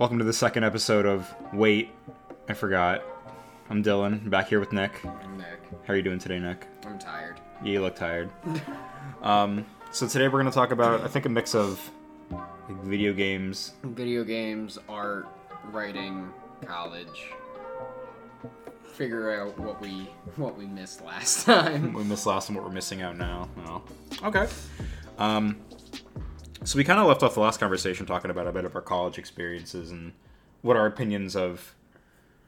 Welcome to the second episode of Wait, I Forgot. I'm Dylan, back here with Nick. I'm Nick. How are you doing today, Nick? I'm tired. Yeah, you look tired. um, so today we're going to talk about, I think, a mix of like, video games. Video games, art, writing, college. Figure out what we what we missed last time. We missed last and what we're missing out now. Oh. Okay. Um, so we kind of left off the last conversation talking about a bit of our college experiences and what our opinions of,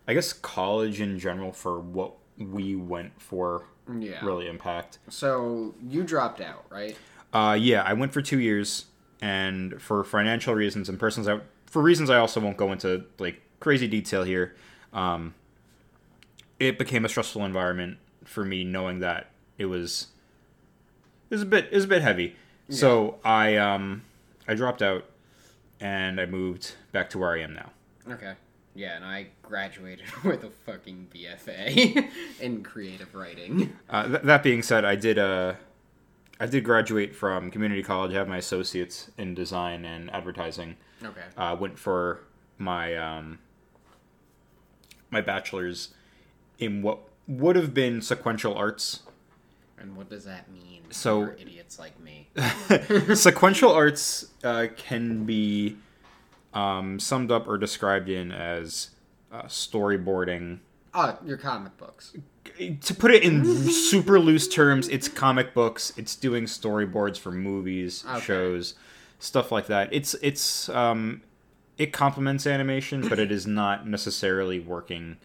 I guess, college in general for what we went for Yeah. really impact. So you dropped out, right? Uh, yeah, I went for two years, and for financial reasons and personal, I, for reasons I also won't go into like crazy detail here. Um, it became a stressful environment for me, knowing that it was it was a bit it was a bit heavy. So I um I dropped out, and I moved back to where I am now. Okay. Yeah, and I graduated with a fucking BFA in creative writing. Uh, th- that being said, I did uh, I did graduate from community college. I have my associates in design and advertising. Okay. uh, went for my um, my bachelor's in what would have been sequential arts. And what does that mean? So- for idiots like me. sequential arts uh, can be um, summed up or described in as uh, storyboarding. Oh, your comic books. To put it in super loose terms, it's comic books. It's doing storyboards for movies, Okay. shows, stuff like that. It's it's um, it complements animation, but it is not necessarily working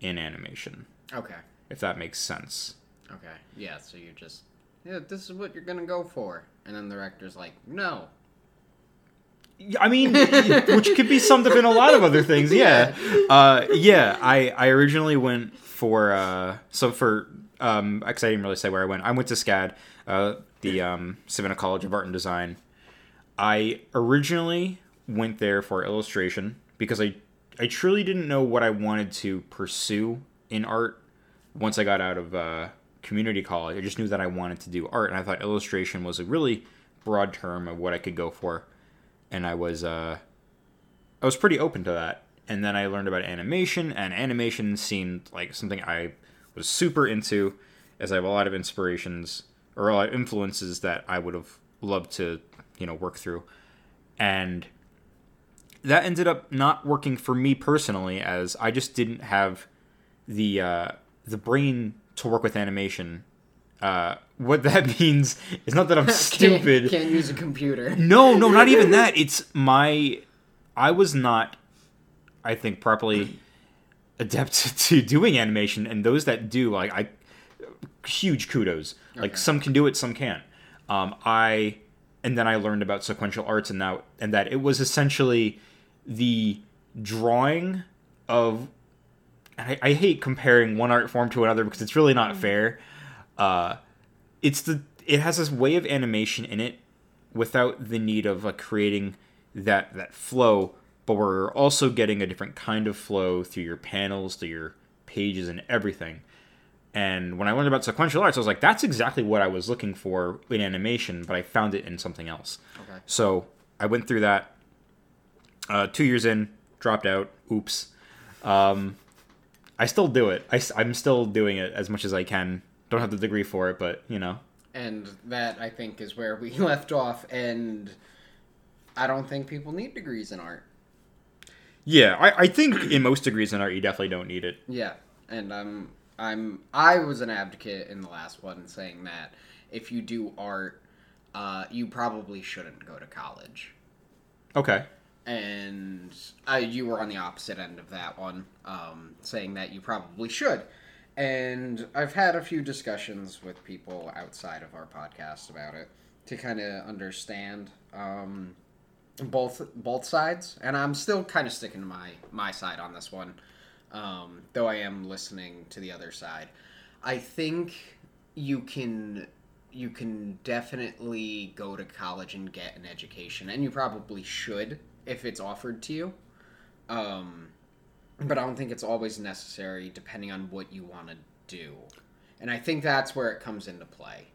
in animation. Okay. if that makes sense. Okay. Yeah, so you're just yeah, this is what you're gonna go for. And then the director's like, no. I mean, which could be summed up in a lot of other things. Yeah, uh, yeah. I I originally went for uh, so for um, because I didn't really say where I went. I went to SCAD, uh, the um, Savannah College of Art and Design. I originally went there for illustration because I I truly didn't know what I wanted to pursue in art once I got out of uh, community college. I just knew that I wanted to do art, and I thought illustration was a really broad term of what I could go for, and I was uh, I was pretty open to that. And then I learned about animation, and animation seemed like something I was super into, as I have a lot of inspirations or a lot of influences that I would have loved to, you know, work through. And that ended up not working for me personally, as I just didn't have the uh, the brain to work with animation. Uh, what that means is not that I'm stupid. Can't, can't use a computer. No, no, not even that. It's my. I was not, I think, properly adept to doing animation, and those that do, like, I. Huge kudos. Like, some can do it, some can't. Um, I. And then I learned about sequential arts and that, and that it was essentially the drawing of. And I, I hate comparing one art form to another because it's really not fair. Uh, it's the it has this way of animation in it without the need of like creating that that flow but we're also getting a different kind of flow through your panels through your pages and everything. And when i learned about sequential arts i was like that's exactly what i was looking for in animation but i found it in something else. Okay. so i went through that. Uh, two years in dropped out. Oops. Um, i still do it I, i'm still doing it as much as i can don't have the degree for it but you know And that I think is where we left off and I don't think people need degrees in art. Yeah, I, I think in most degrees in art you definitely don't need it. Yeah. And I'm I'm I was an advocate in the last one saying that if you do art, uh, you probably shouldn't go to college. Okay. And uh, you were on the opposite end of that one, um, saying that you probably should. And I've had a few discussions with people outside of our podcast about it to kind of understand um, both both sides, and I'm still kind of sticking to my my side on this one, um, though I am listening to the other side. I think you can you can definitely go to college and get an education, and you probably should if it's offered to you. Um, but I don't think it's always necessary depending on what you want to do. And I think that's where it comes into play.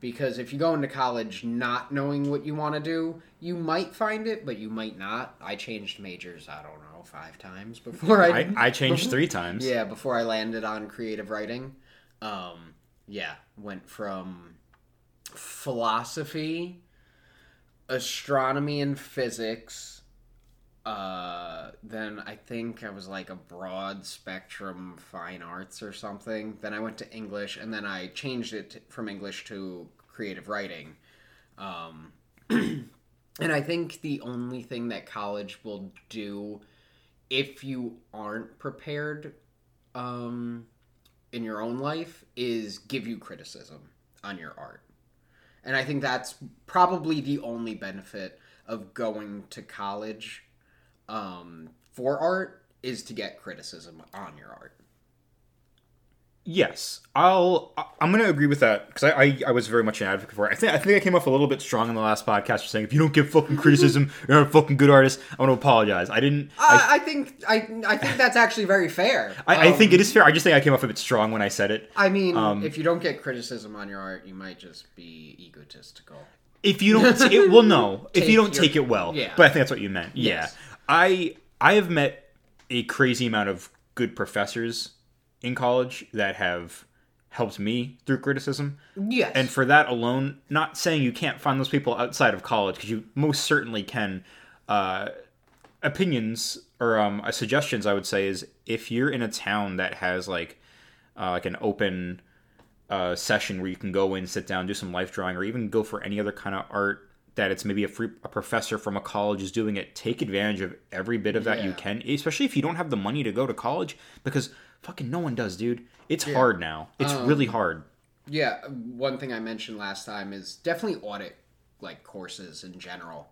Because if you go into college not knowing what you want to do, you might find it, but you might not. I changed majors, I don't know, five times before I. I, I changed three times. Yeah, before I landed on creative writing. Um, yeah, went from philosophy, astronomy and physics. Uh, then I think I was like a broad spectrum fine arts or something. Then I went to English, and then I changed it from English to creative writing. Um, and I think the only thing that college will do if you aren't prepared um, in your own life is give you criticism on your art. And I think that's probably the only benefit of going to college um, for art is to get criticism on your art. Yes, I'll. I- I'm going to agree with that because I, I I was very much an advocate for it. I think I think I came off a little bit strong in the last podcast for saying if you don't get fucking criticism, you're not a fucking good artist. I want to apologize. I didn't. I, I, I think I I think that's actually very fair. I, I Um, think it is fair. I just think I came off a bit strong when I said it. I mean, um, if you don't get criticism on your art, you might just be egotistical. If you don't, t- it, well, no. If Take you don't your- take it well, Yeah. But I think that's what you meant. Yeah, I I have met a crazy amount of good professors in college that have helped me through criticism. Yes. And for that alone, not saying you can't find those people outside of college because you most certainly can. Uh, opinions or um, uh, suggestions, I would say, is if you're in a town that has like uh, like an open uh, session where you can go in, sit down, do some life drawing, or even go for any other kind of art that it's maybe a free a professor from a college is doing it. Take advantage of every bit of that you can, especially if you don't have the money to go to college because fucking no one does, dude. It's hard now. It's Um, really hard. Yeah, one thing I mentioned last time is definitely audit like courses in general.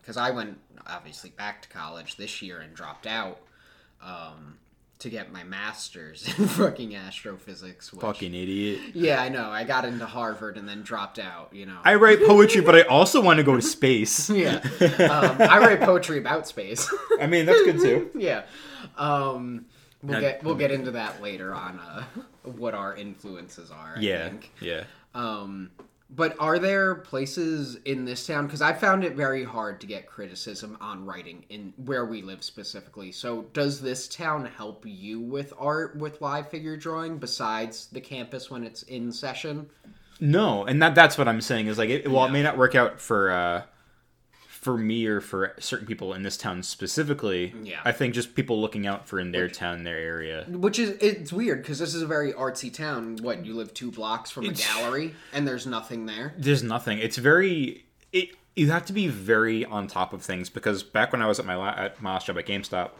Because I went obviously back to college this year and dropped out um, to get my master's in fucking astrophysics. Which, Fucking idiot. yeah, I know. I got into Harvard and then dropped out. You know. I write poetry, but I also want to go to space. yeah, um, I write poetry about space. I mean, that's good too. yeah. Um, we'll Now- get we'll get into that later on uh, what our influences are. I Yeah, think. yeah. Um, but are there places in this town? Because I found it very hard to get criticism on writing in where we live specifically. So, does this town help you with art, with live figure drawing, besides the campus when it's in session? No, and that that's what I'm saying is like, it, while it may not work out for uh, for me or for certain people in this town specifically, Yeah. I think just people looking out for in their town, their area. Which is it's weird because this is a very artsy town. What you live two blocks from a gallery, and there's nothing there. There's nothing. It's very it. You have to be very on top of things because back when I was at my la- at my last job at GameStop,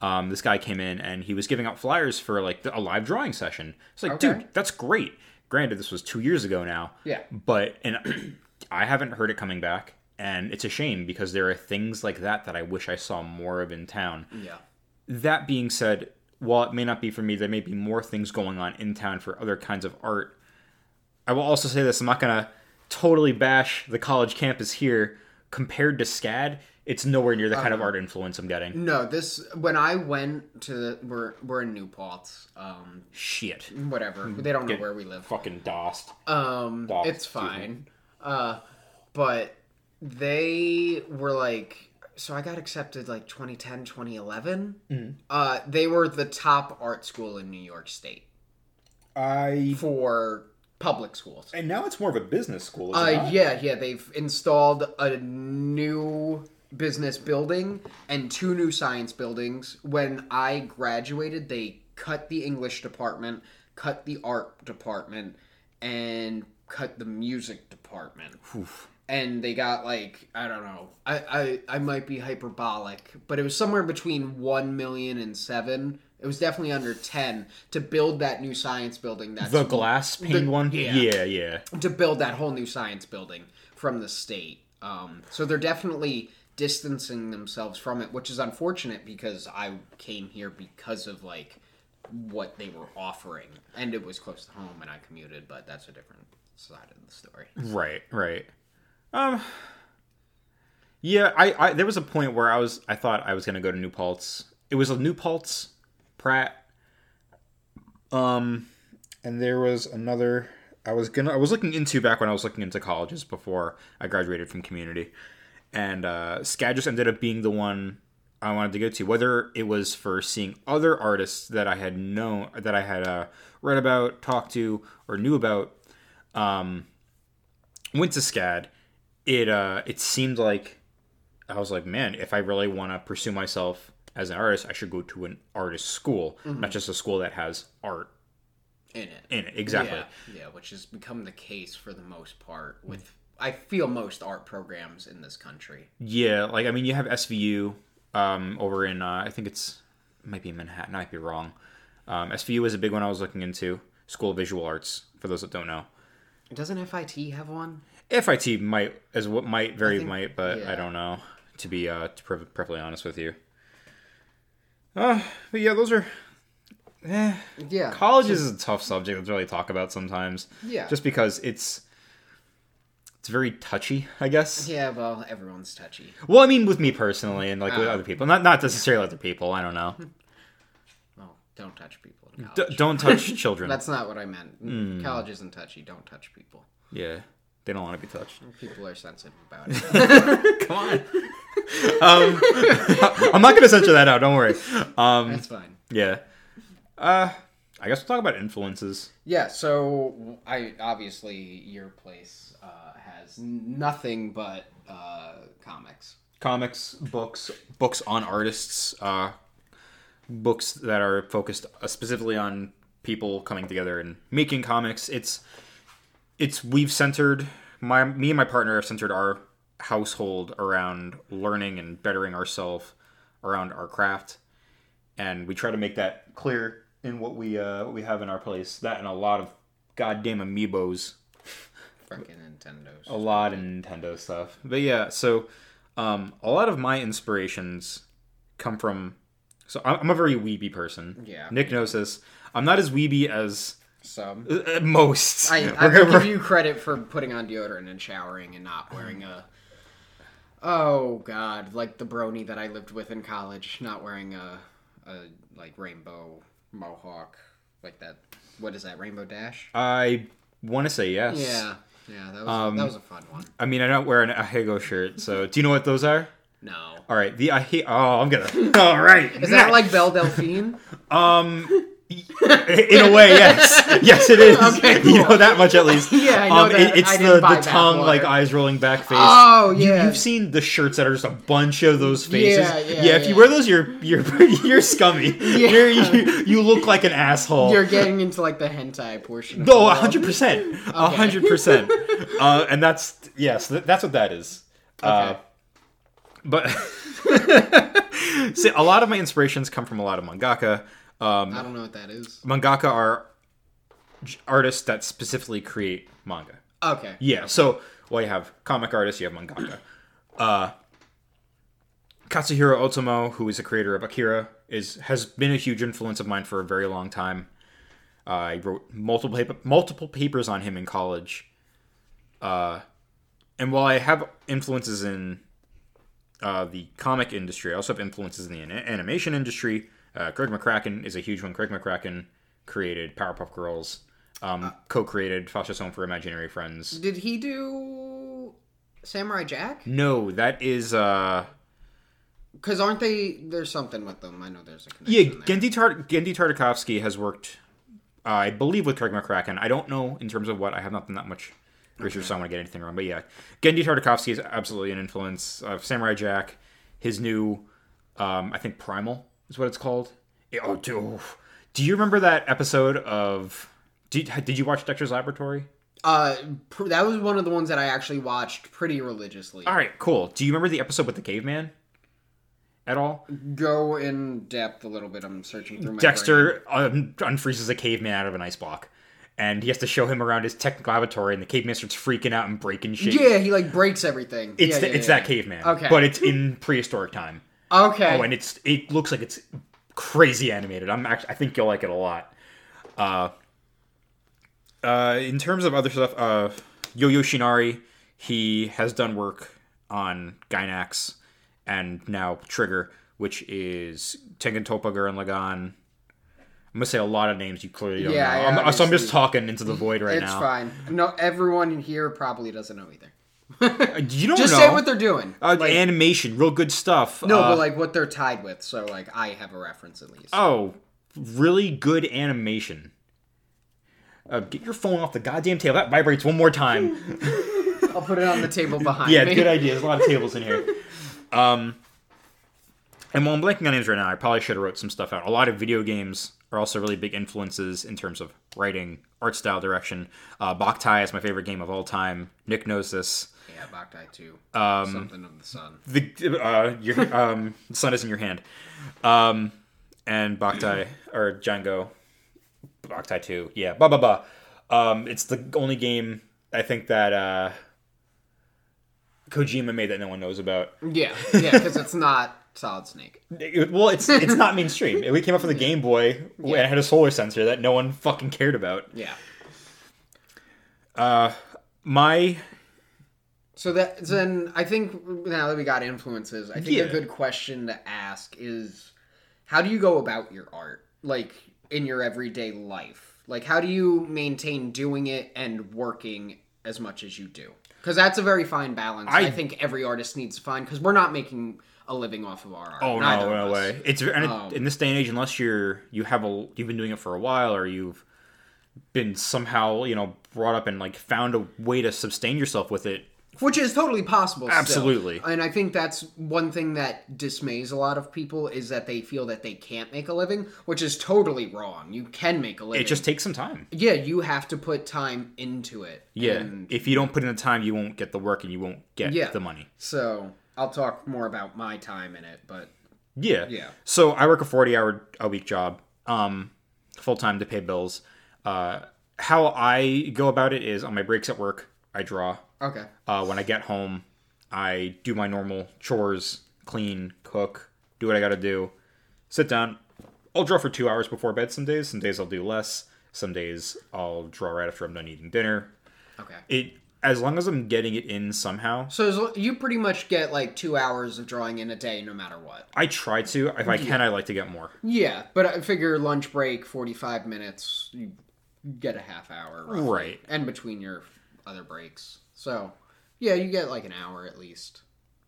um, this guy came in and he was giving out flyers for like a live drawing session. It's like, Okay. dude, that's great. Granted, this was two years ago now. Yeah. But and I haven't heard it coming back, and it's a shame because there are things like that that I wish I saw more of in town. Yeah. That being said, while it may not be for me, there may be more things going on in town for other kinds of art. I will also say this: I'm not gonna totally bash the college campus here. Compared to SCAD, it's nowhere near the kind of art influence I'm getting. No, this when I went to the we're we're in New Paltz. Um, Shit, whatever. They don't know where we live. fucking DOSed. Um, it's fine. Uh, but they were like, so I got accepted like 2010, 2011. Mm-hmm. Uh, they were the top art school in New York State I for public schools. and now it's more of a business school. Uh, yeah, yeah, they've installed a new business building and two new science buildings. When I graduated, they cut the English department, cut the art department, and cut the music department. And they got like I don't know. I, I I might be hyperbolic, but it was somewhere between one million and seven. It was definitely under ten to build that new science building. That's the glass pane one. yeah. yeah, yeah. to build that whole new science building from the state. Um, so they're definitely distancing themselves from it, which is unfortunate because I came here because of like what they were offering, and it was close to home, and I commuted. But that's a different side of the story. Right, right. Um. Yeah, I, I there was a point where I was I thought I was gonna go to New Paltz. It was a New Paltz, Pratt. Um, and there was another I was gonna I was looking into back when I was looking into colleges before I graduated from community, and uh, SCAD just ended up being the one I wanted to go to. Whether it was for seeing other artists that I had known that I had uh, read about, talked to, or knew about, um, went to SCAD. It uh, it seemed like I was like, man, if I really want to pursue myself as an artist, I should go to an artist school, not just a school that has art In it. in it. Exactly. Yeah, yeah, which has become the case for the most part with I feel most art programs in this country. Yeah, like I mean, you have SVU um, over in uh, I think it's it might be Manhattan. I might be wrong. Um, SVU is a big one I was looking into. School of Visual Arts. For those that don't know, Doesn't FIT have one? FIT might as what might very think- might, but I don't know. To be uh, to perfectly honest with you. Uh, but yeah, those are. Eh, Yeah. college is a tough subject to really talk about sometimes. Yeah. Just because it's it's very touchy, I guess. Yeah, well, everyone's touchy. Well, I mean, with me personally, and like with Ah. other people, not not necessarily other people. I don't know. Well, don't touch people D- don't touch children. That's not what I meant. Hmm. College isn't touchy. Don't touch people. yeah, they don't want to be touched. People are sensitive about it. Come on. um, I'm not gonna censor that out. Don't worry. Um, That's fine. yeah. Uh, I guess we'll talk about influences. Yeah, so I obviously your place uh, has nothing but uh, comics. Comics, books, books on artists, uh, books that are focused uh, specifically on people coming together and making comics. It's it's we've centered my me and my partner have centered our household around learning and bettering ourselves around our craft, and we try to make that clear in what we uh, what we have in our place. That and a lot of goddamn amiibos Freaking Nintendo's. a lot of Nintendo stuff. But yeah, so um, a lot of my inspirations come from. So I'm I'm a very weeby person. Yeah. Nick knows this. I'm not as weeby as So uh, most. I, I will give you credit for putting on deodorant and showering and not wearing a. Oh God! Like the brony that I lived with in college, not wearing a, a like rainbow mohawk, like that. What is that? Rainbow dash? I want to say yes. Yeah, yeah. That was Um, that was a fun one. I mean, I don't wear an Ahegao shirt, so do you know what those are? No. All right, the Ahe. Oh, I'm gonna. All right. Is that like Belle Delphine? Um, in a way, yes, yes, it is. Okay, You know that much at least. Yeah, I know um, that. it- it's I the the tongue, like eyes rolling back face. Oh, yeah. you've seen the shirts that are just a bunch of those faces. Yeah, yeah, yeah if you wear those, you're you're you're scummy. You're, you you look like an asshole. You're getting into like the hentai portion. No, hundred percent, hundred percent. Uh, and that's yes, th- that's what that is. Uh, Okay. but see, a lot of my inspirations come from a lot of mangaka. Um, I don't know what that is. mangaka are artists that specifically create manga. Okay. Yeah, so well, you have comic artists, you have mangaka. Uh, Katsuhiro Otomo, who is the creator of Akira, is has been a huge influence of mine for a very long time. Uh, I wrote multiple paper, multiple papers on him in college. Uh, and while I have influences in uh, the comic industry, I also have influences in the an- animation industry. Uh, Craig McCracken is a huge one. Craig McCracken created Powerpuff Girls, um, co-created Foster's Home for Imaginary Friends. Did he do Samurai Jack? No, that is uh Because aren't they? There's something with them. I know there's a yeah. connection. there. Genndy Tar- Genndy Tartakovsky has worked, uh, I believe, with Craig McCracken. I don't know in terms of what. I have not done that much research, so I want to get anything wrong. But yeah, Genndy Tartakovsky is absolutely an influence. of Samurai Jack, his new, um, I think Primal is what it's called. Yeah, oh, dude. Do you remember that episode of? Did, did you watch Dexter's Laboratory? Uh, pr- that was one of the ones that I actually watched pretty religiously. All right, cool. Do you remember the episode with the caveman? At all? Go in depth a little bit. I'm searching through my Dexter un- unfreezes a caveman out of an ice block, and he has to show him around his technical laboratory, and the caveman starts freaking out and breaking shit. Yeah, he like breaks everything. it's yeah, the, yeah, it's yeah. that caveman. Okay. but it's in prehistoric time. Okay. Oh, and it's it looks like it's crazy animated. I'm actually I think you'll like it a lot. Uh, uh, in terms of other stuff, uh, Yo Yoshinari, he has done work on Gainax and now Trigger, which is Tengen Toppa Gurren Lagann. I'm gonna say a lot of names you clearly don't Yeah, know. I I'm, so I'm just talking into the void right it's now. It's fine. No, everyone here probably doesn't know either. You don't Just know. say what they're doing. uh, Like- animation, real good stuff. no, Uh, but like what they're tied with. So like I have a reference at least. oh, really good animation. Uh, get your phone off the goddamn table. That vibrates one more time. I'll put it on the table behind you. yeah, me. good idea. There's a lot of tables in here. Um, and while I'm blanking on names right now, I probably should have wrote some stuff out. A lot of video games are also really big influences in terms of writing, art style, direction. Uh, Boktai is my favorite game of all time. Nick knows this. Yeah, Boktai too. Um, Something of the sun. The uh, your um, the sun is in your hand. Um, and Boktai or Django, Boktai two, yeah, blah blah blah. Um, it's the only game I think that uh, Kojima made that no one knows about. Yeah, yeah, because it's not Solid Snake. It- well, it's it's not mainstream. It came out for the Game Boy and it had a solar sensor that no one fucking cared about. Yeah. Uh, my So that then I think now that we got influences, I think Yeah. a good question to ask is how do you go about your art? Like in your everyday life? Like how do you maintain doing it and working as much as you do? Because that's a very fine balance. I, I- think every artist needs to find because we're not making a living off of our art. oh Neither no, no way. It's and Um, in this day and age, unless you're you have a you've been doing it for a while or you've been somehow you know brought up and like found a way to sustain yourself with it. Which is totally possible. still. Absolutely. And I think that's one thing that dismays a lot of people is that they feel that they can't make a living, which is totally wrong. You can make a living. It just takes some time. yeah, you have to put time into it. Yeah, if you don't put in the time, you won't get the work and you won't get Yeah. the money. so I'll talk more about my time in it, but Yeah. Yeah. So I work a 40 hour a week job, um, full time to pay bills. Uh, how I go about it is on my breaks at work, I draw. Okay. Uh, when I get home, I do my normal chores, clean, cook, do what I got to do, sit down. I'll draw for two hours before bed some days. Some days I'll do less. Some days I'll draw right after I'm done eating dinner. Okay. It as long as I'm getting it in somehow. So as you pretty much get like two hours of drawing in a day, no matter what. I try to. If I can, I like to get more. Yeah, but I figure lunch break, forty-five minutes, you get a half hour, roughly, Right. And between your other breaks, so yeah, you get like an hour at least.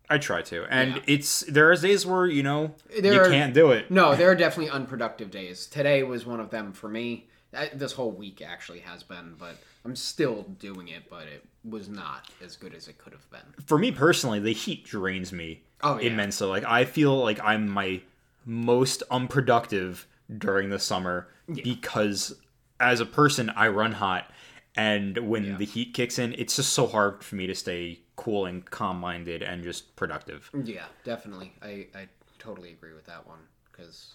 I try to, and Yeah. it's there are days where you know There you are- can't do it. No, there are definitely unproductive days. Today was one of them for me. This whole week actually has been, but I'm still doing it. But it was not as good as it could have been. For me personally, the heat drains me Oh, yeah. immensely. Like I feel like I'm my most unproductive during the summer because as a person I run hot, and when the heat kicks in, it's just so hard for me to stay cool and calm minded and just productive. Yeah, definitely. I I totally agree with that one because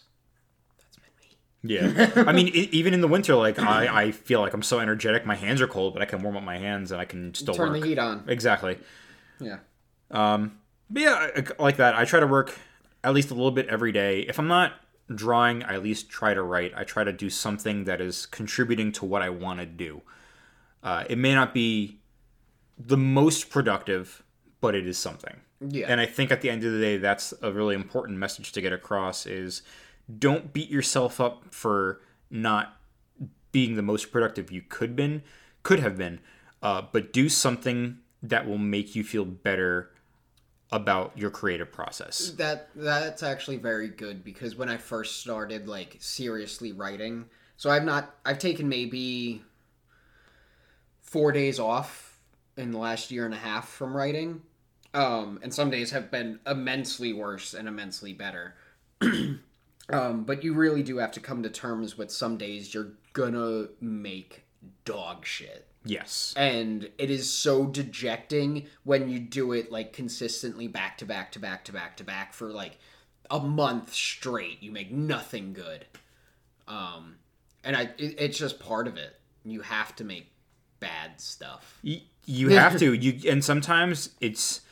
that's been me. Yeah, I mean, e even in the winter, like I, I feel like I'm so energetic. My hands are cold, but I can warm up my hands and I can still Turn work. the heat on. Exactly. Yeah. Um, but yeah, I- like that. I try to work at least a little bit every day. If I'm not drawing, I at least try to write. I try to do something that is contributing to what I want to do. Uh, it may not be the most productive, but it is something. Yeah. And I think at the end of the day, that's a really important message to get across: is don't beat yourself up for not being the most productive you could been could have been, uh, but do something that will make you feel better about your creative process. That that's actually very good because when I first started like seriously writing, so I've not I've taken maybe four days off in the last year and a half from writing. Um, and some days have been immensely worse and immensely better. um, but you really do have to come to terms with some days you're gonna make dog shit Yes. and it is so dejecting when you do it like consistently back to back to back to back to back for like a month straight you make nothing good um and i it, it's just part of it you have to make bad stuff Y- you have to. You and sometimes it's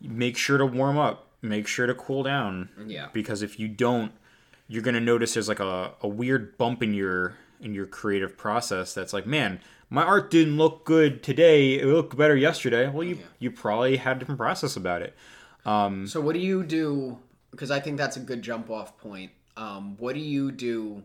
make sure to warm up, make sure to cool down. Yeah. Because if you don't, you're gonna notice there's like a, a weird bump in your in your creative process that's like, man, my art didn't look good today. It looked better yesterday. Well, you you probably had a different process about it. so what do you do because i think that's a good jump off point um what do you do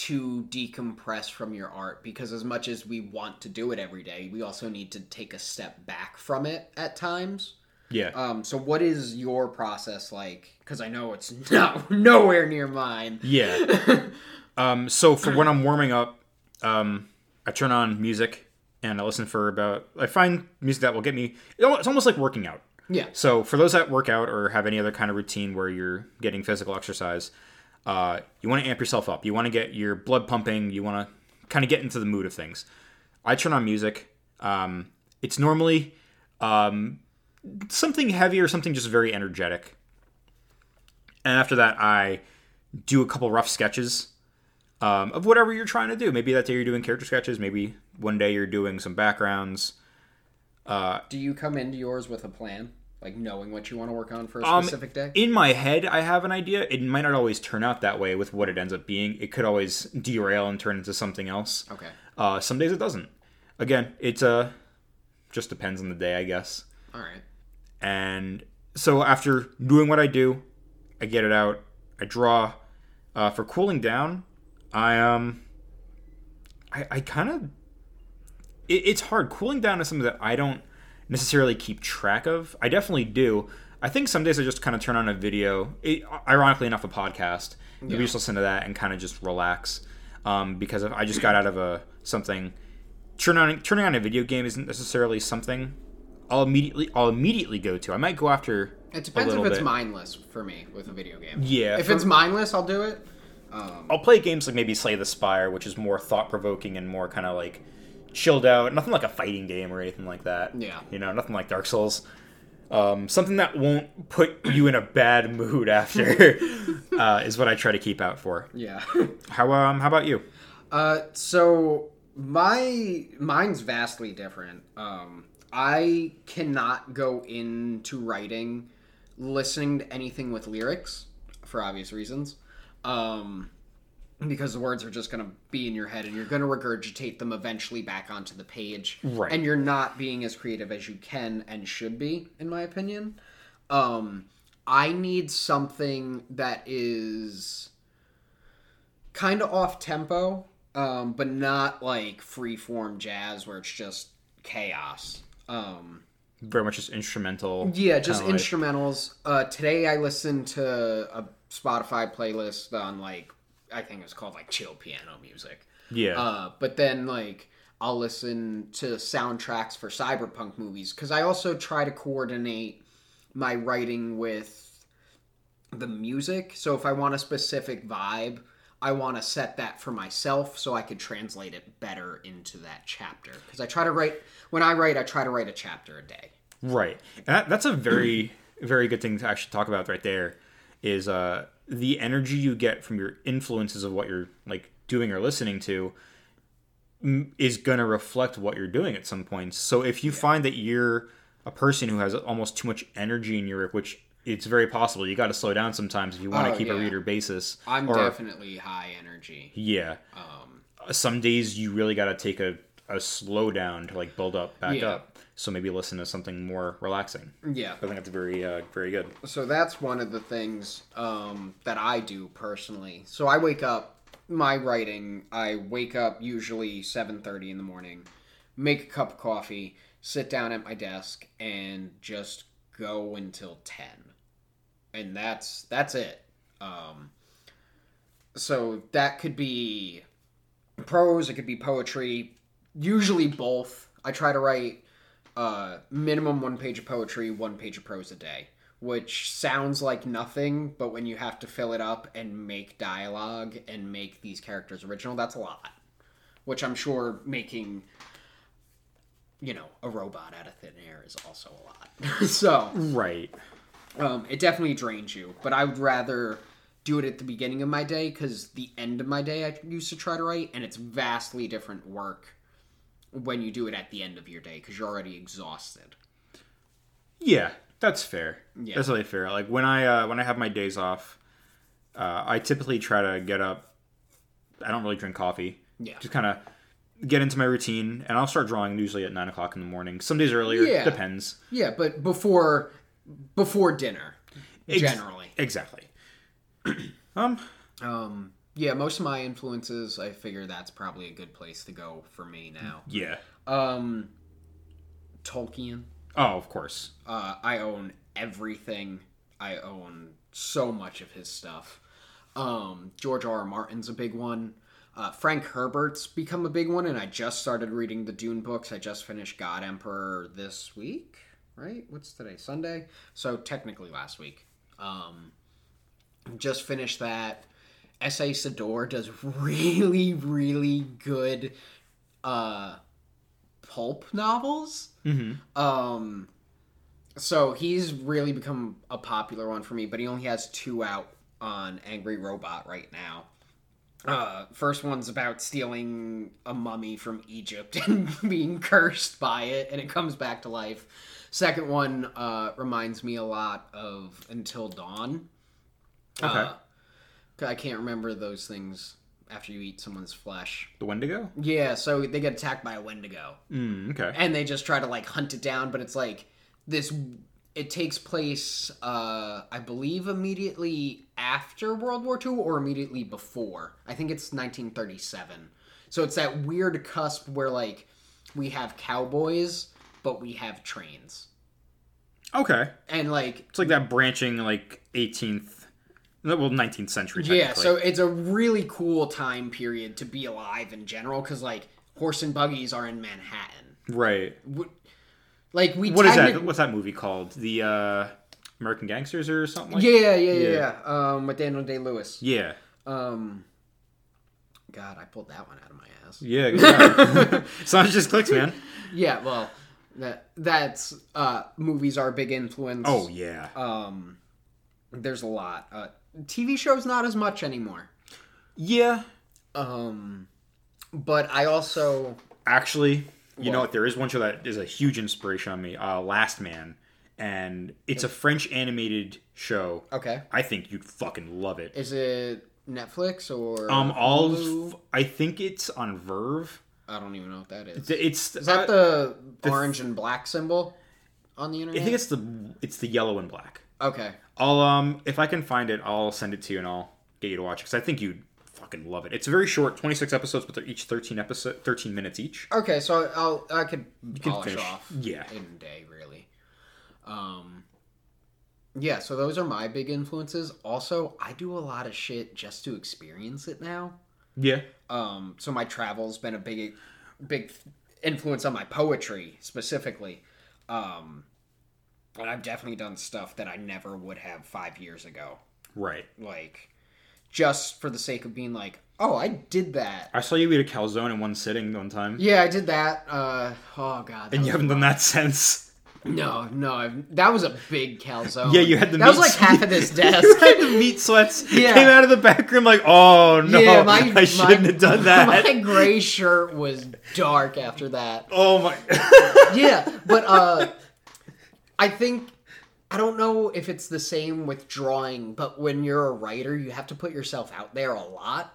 to decompress from your art because as much as we want to do it every day, we also need to take a step back from it at times. Yeah. Um, so what is your process like? Because I know it's not nowhere near mine. Yeah. um, so for when I'm warming up, um, I turn on music and I listen for about. I find music that will get me. It's almost like working out. Yeah. So for those that work out or have any other kind of routine where you're getting physical exercise, uh, you want to amp yourself up. You want to get your blood pumping. You want to kind of get into the mood of things. I turn on music. Um, it's normally um, something heavy or something just very energetic. And after that, I do a couple rough sketches um, of whatever you're trying to do. Maybe that day you're doing character sketches. Maybe one day you're doing some backgrounds. Do you come into yours with a plan, like knowing what you want to work on for a Um, specific day? In my head, I have an idea. It might not always turn out that way with what it ends up being. It could always derail and turn into something else. Okay. Uh, some days it doesn't. Again, it's uh, just depends on the day, I guess. All right. And so after doing what I do, I get it out. I draw. Uh, for cooling down, I um, I, I kind of. It, it's hard. Cooling down is something that I don't necessarily keep track of. I definitely do. I think some days I just kind of turn on a video. It, ironically enough, a podcast. Maybe Yeah. just listen to that and kind of just relax. Um, because if I just got out of a something. Turn on turning on a video game isn't necessarily something I'll immediately I'll immediately go to. I might go after It depends if it's bit. mindless for me with a video game. Yeah, If it's mindless, I'll do it. Um, I'll play games like maybe Slay the Spire, which is more thought provoking and more kind of like chilled out. Nothing like a fighting game or anything like that. Yeah. You know, nothing like Dark Souls. Um, something that won't put you in a bad mood after uh, is what I try to keep out for. yeah. How um how about you? Uh, so my mine's vastly different. Um, I cannot go into writing listening to anything with lyrics for obvious reasons. Um, because the words are just going to be in your head and you're going to regurgitate them eventually back onto the page. Right. And you're not being as creative as you can and should be, in my opinion. Um, I need something that is kind of off tempo, um, but not like free form jazz where it's just chaos. Um, Very much just instrumental. yeah, just kinda like- instrumentals. Uh, today I listened to a Spotify playlist on like I think it was called like chill piano music. yeah. Uh, but then like I'll listen to soundtracks for cyberpunk movies because I also try to coordinate my writing with the music. So if I want a specific vibe, I want to set that for myself so I could translate it better into that chapter. Because I try to write when I write, I try to write a chapter a day. Right. That, that's a very, very good thing to actually talk about right there is uh, the energy you get from your influences of what you're like doing or listening to m- is going to reflect what you're doing at some point. So if you find that you're a person who has almost too much energy in your which it's very possible, you got to slow down sometimes if you want to Oh, keep a reader basis. I'm or, definitely high energy. Yeah. Um, Some days you really got to take a, a slow down to like build up back Yeah. up. So maybe listen to something more relaxing. yeah. I think that's very, uh, very good. so that's one of the things um, that I do personally. So I wake up, my writing. I wake up usually seven thirty in the morning, make a cup of coffee, sit down at my desk, and just go until ten, and that's that's it. Um, so that could be prose, it could be poetry, usually both. I try to write uh, minimum one page of poetry, one page of prose a day, which sounds like nothing, but when you have to fill it up and make dialogue and make these characters original, that's a lot. Which I'm sure making, you know, a robot out of thin air is also a lot. so Right. um, it definitely drains you, but I would rather do it at the beginning of my day because the end of my day I used to try to write, and it's vastly different work when you do it at the end of your day because you're already exhausted. Yeah, that's fair. Yeah. That's really fair. Like when I uh, when I have my days off, uh, I typically try to get up. I don't really drink coffee. Yeah. Just kind of get into my routine, and I'll start drawing usually at nine o'clock in the morning. Some days earlier. Yeah. Depends. Yeah, but before before dinner, Ex- generally. Exactly. um. Um, yeah, most of my influences, I figure that's probably a good place to go for me now. Yeah. Um, Tolkien. Oh, of course. Uh, I own everything. I own so much of his stuff. Um, George R. R. Martin's a big one. Uh, Frank Herbert's become a big one, and I just started reading the Dune books. I just finished God Emperor this week, right? What's today? Sunday? So technically last week. Um, just finished that. S.A. Sidor does really, really good uh, pulp novels. Mm-hmm. Um, so he's really become a popular one for me, but he only has two out on Angry Robot right now. Uh, first one's about stealing a mummy from Egypt and being cursed by it, and it comes back to life. Second one uh, reminds me a lot of Until Dawn. Okay. Uh, I can't remember those things after you eat someone's flesh. The Wendigo? Yeah, so they get attacked by a Wendigo Mm, okay. and they just try to like hunt it down but it's like this it takes place uh i believe immediately after world war ii or immediately before i think it's 1937 so it's that weird cusp where like we have cowboys but we have trains Okay. and like It's like that branching, like, 18th, well, 19th century. yeah so it's a really cool time period to be alive in general because like horse and buggies are in manhattan Right. like we What is that? What's that movie called? The uh, American Gangsters or something like yeah, yeah, yeah, Yeah. yeah. Um, with Daniel Day Lewis. Yeah. Um, God, I pulled that one out of my ass. Yeah. job. Sounds just clicks, man. Yeah, well, that that's uh, movies are a big influence. Oh, yeah. um, there's a lot. Uh, TV shows not as much anymore. Yeah. Um, but I also Actually, you know What? There is one show that is a huge inspiration on me. Uh, Last Man, and it's a French animated show. okay. I think you'd fucking love it. Is it Netflix or Um, all Hulu? I think it's on VRV. I don't even know what that is. It's Is that uh, the, the- orange and black symbol on the internet? I think it's the it's the yellow and black. okay. I'll um if I can find it, I'll send it to you and I'll get you to watch it because I think you'd fucking love it. It's very short, twenty six episodes, but they're each thirteen episode, thirteen minutes each. Okay, so I'll I could can polish finish. off Yeah. in a day really. Um yeah, so those are my big influences. Also, I do a lot of shit just to experience it now. Yeah. Um so my travel's been a big big influence on my poetry specifically. Um and I've definitely done stuff that I never would have 5 years ago. Right. Like just for the sake of being like, "Oh, I did that." I saw you eat a calzone in one sitting one time, Yeah, I did that. Uh, oh god. and you haven't done that since. No, no, I've, that was a big calzone. Yeah, you had the that was meat like s- half of this desk. you had the meat sweats Yeah. came out of the back room like, oh no, yeah, my, I shouldn't my- have done that. My gray shirt was dark after that. Oh my. Yeah, but uh, I think I don't know if it's the same with drawing, but when you're a writer, you have to put yourself out there a lot.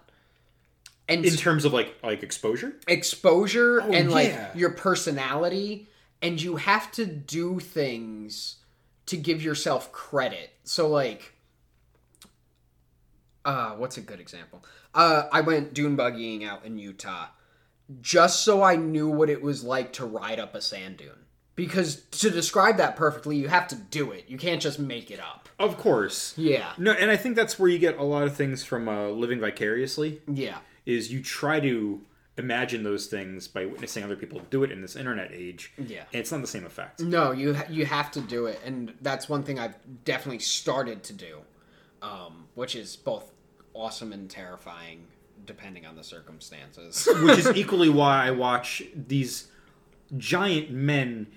And in terms of like like exposure. exposure and like your personality and you have to do things to give yourself credit so like uh what's a good example uh i went dune buggying out in utah just so i knew what it was like to ride up a sand dune because to describe that perfectly you have to do it you can't just make it up Of course. yeah No, and I think that's where you get a lot of things from uh, living vicariously. yeah Is you try to imagine those things by witnessing other people do it in this internet age. Yeah. and it's not the same effect. No, you ha- you have to do it, and that's one thing I've definitely started to do, um, which is both awesome and terrifying, depending on the circumstances. Which is equally why I watch these giant men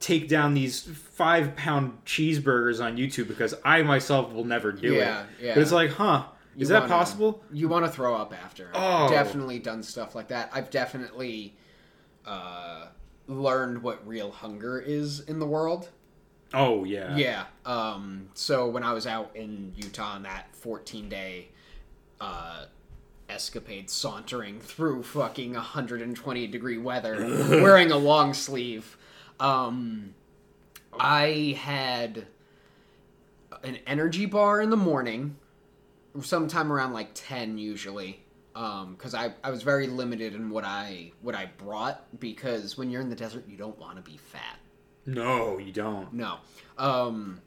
take down these five pound cheeseburgers on YouTube because I myself will never do Yeah, it. yeah. But it's like, huh? Is You that wanna- possible? You want to throw up after? Oh. definitely done stuff like that. I've definitely uh, learned what real hunger is in the world. Oh yeah. Yeah. Um, so when I was out in Utah on that 14 day uh, escapade, sauntering through fucking 120 degree weather, wearing a long sleeve, um, I had an energy bar in the morning, sometime around like 10 usually because I, I was very limited in what I what I brought because when you're in the desert you don't want to be fat. No, you don't. No. Um,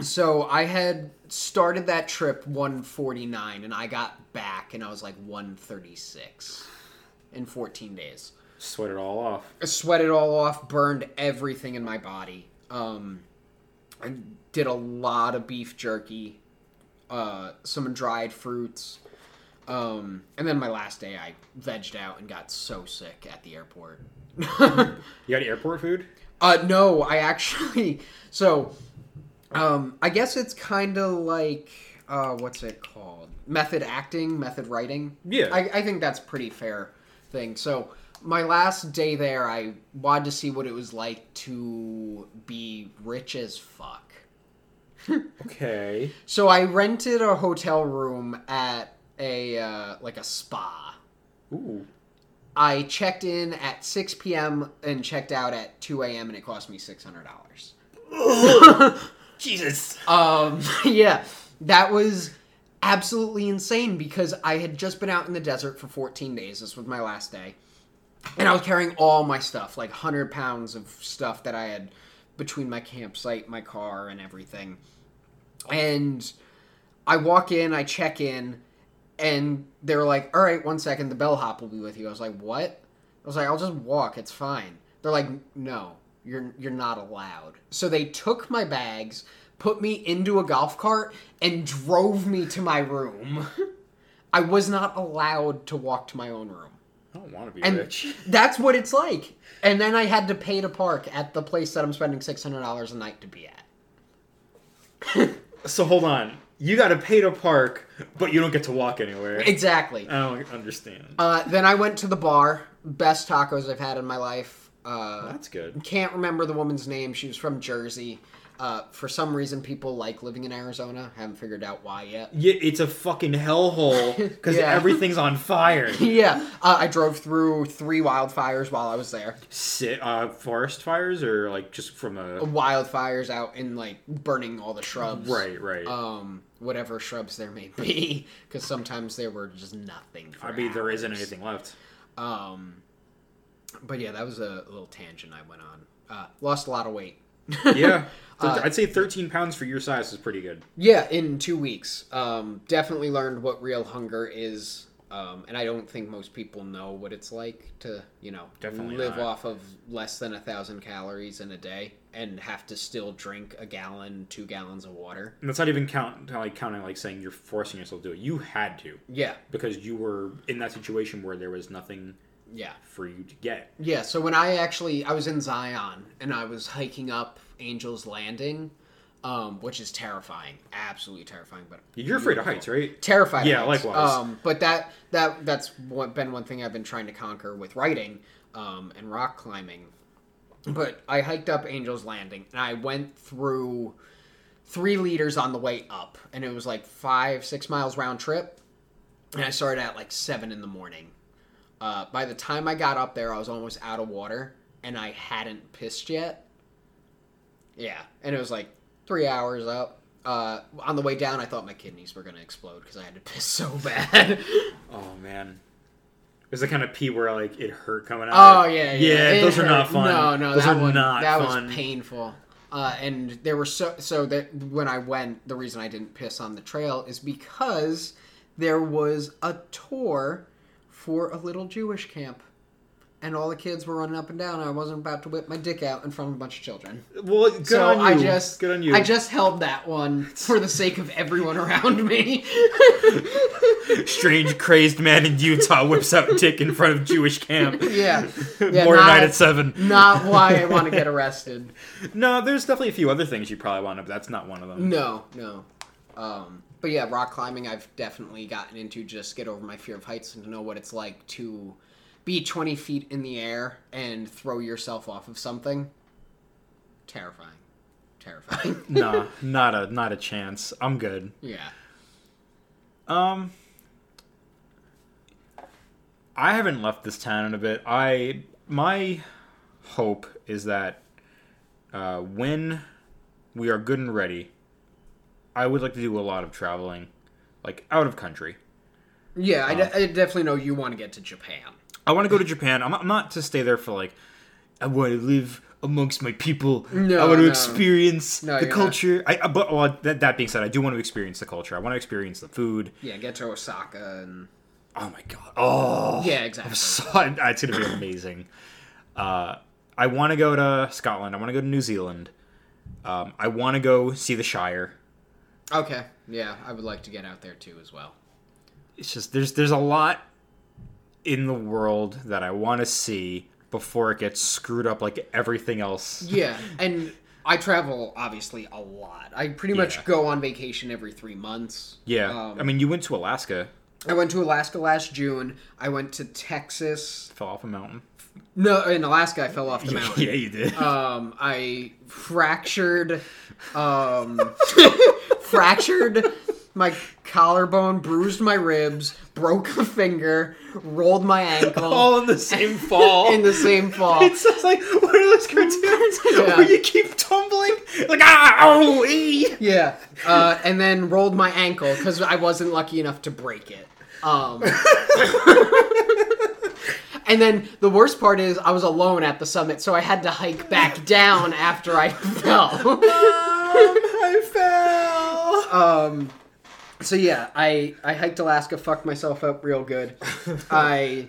so I had started that trip 149 and I got back and I was like 136 in 14 days. Sweat it all off. I sweat it all off, burned everything in my body. Um, I did a lot of beef jerky, uh, some dried fruits. Um, and then my last day, I vegged out and got so sick at the airport. You got airport food? Uh, no, I actually. So, um, I guess it's kind of like uh, what's it called? Method acting, method writing. Yeah. I, I think that's pretty fair thing. So, my last day there, I wanted to see what it was like to be rich as fuck. Okay. So I rented a hotel room at a uh, like a spa. Ooh. I checked in at 6 p.m. and checked out at 2 a.m. and it cost me six hundred dollars. Jesus. Um, yeah, that was absolutely insane because I had just been out in the desert for 14 days. This was my last day. And I was carrying all my stuff, like 100 pounds of stuff that I had between my campsite, my car, and everything. And I walk in, I check in, and they're like, all right, one second, the bellhop will be with you. I was like, what? I was like, I'll just walk, it's fine. They're like, no, you're you're not allowed. So they took my bags, put me into a golf cart, and drove me to my room. I was not allowed to walk to my own room. I don't want to be And rich. that's what it's like. And then I had to pay to park at the place that I'm spending six hundred dollars a night to be at. So hold on. You got to pay to park, but you don't get to walk anywhere. Exactly. I don't understand. Uh, then I went to the bar. Best tacos I've had in my life. Uh, That's good. can't remember the woman's name. She was from Jersey. Uh, for some reason, people like living in Arizona. Haven't figured out why yet. Yeah, it's a fucking hellhole because Yeah. everything's on fire. yeah, uh, I drove through three wildfires while I was there. Sit, uh, forest fires or like just from a Wildfires out in like burning all the shrubs. right, right. Um, whatever shrubs there may be, because sometimes there were just nothing. I mean, there isn't anything left. Um, but yeah, that was a little tangent I went on. Uh, lost a lot of weight. Yeah, Uh, I'd say 13 pounds for your size is pretty good. Yeah, in two weeks. Um, definitely learned what real hunger is. Um, and I don't think most people know what it's like to, you know, Definitely live not. off of less than a thousand calories in a day and have to still drink a gallon, two gallons of water. And that's not even count like counting like saying you're forcing yourself to do it. You had to Yeah, because you were in that situation where there was nothing yeah. for you to get. Yeah, so when I actually I was in Zion and I was hiking up Angel's Landing, um, which is terrifying, absolutely terrifying. But You're afraid of heights, right? terrified. Yeah, heights. likewise. Um, but that that that's what, been one thing I've been trying to conquer with writing um, and rock climbing. But I hiked up Angel's Landing and I went through three liters on the way up, and it was like five six miles round trip. And I started at like seven in the morning. Uh, by the time I got up there, I was almost out of water, and I hadn't pissed yet. Yeah, and it was like three hours up. Uh, on the way down, I thought my kidneys were gonna explode because I had to piss so bad. Oh man. Is the kind of pee where like it hurt coming out? oh yeah, yeah. Yeah, It those are not fun. No, no, those that are one, not that fun. was painful. Uh, and there were so so that when I went, the reason I didn't piss on the trail is because there was a tour for a little Jewish camp, and all the kids were running up and down. And I wasn't about to whip my dick out in front of a bunch of children. Well, good so on you. I just good on you. I just held that one for the sake of everyone around me. Strange crazed man in Utah whips out dick in front of Jewish camp. yeah, yeah More not, night at seven. Not why I want to get arrested. No, there's definitely a few other things you probably want to, but that's not one of them. No, no. Um, but yeah, rock climbing I've definitely gotten into just get over my fear of heights and to know what it's like to be 20 feet in the air and throw yourself off of something. Terrifying. Terrifying. nah, not a not a chance. I'm good. yeah. Um, I haven't left this town in a bit. I my hope is that uh, when we are good and ready, I would like to do a lot of traveling. like out of country. Yeah, I, de- I definitely know you want to get to Japan. I want to go to Japan. I'm, I'm not to stay there for like. I want to live amongst my people. No, I want to no. experience No, the you're not. culture. I, but well, that, that being said, I do want to experience the culture. I want to experience the food. Yeah, get to Osaka and Oh my god! Oh, yeah, exactly. I'm so, it's gonna be amazing. Uh, I want to go to Scotland. I want to go to New Zealand. Um, I want to go see the Shire. Okay, yeah, I would like to get out there too as well. It's just there's there's a lot in the world that I want to see before it gets screwed up like everything else. Yeah, and I travel obviously a lot. I pretty much Yeah. go on vacation every three months. Yeah, Um, I mean, you went to Alaska, I went to Alaska last June. I went to Texas. fell off a mountain. No, in Alaska, I fell off the mountain. yeah, you did. Um, I fractured, um, fractured my collarbone, bruised my ribs, broke a finger, rolled my ankle All in the same fall. in the same fall. It's just like one of those cartoons Yeah. where you keep tumbling, like ah, oh, ee. Yeah, uh, and then rolled my ankle because I wasn't lucky enough to break it. Um, and then the worst part is I was alone at the summit, so I had to hike back down after I fell. I fell. um, so yeah, I I hiked Alaska, fucked myself up real good. I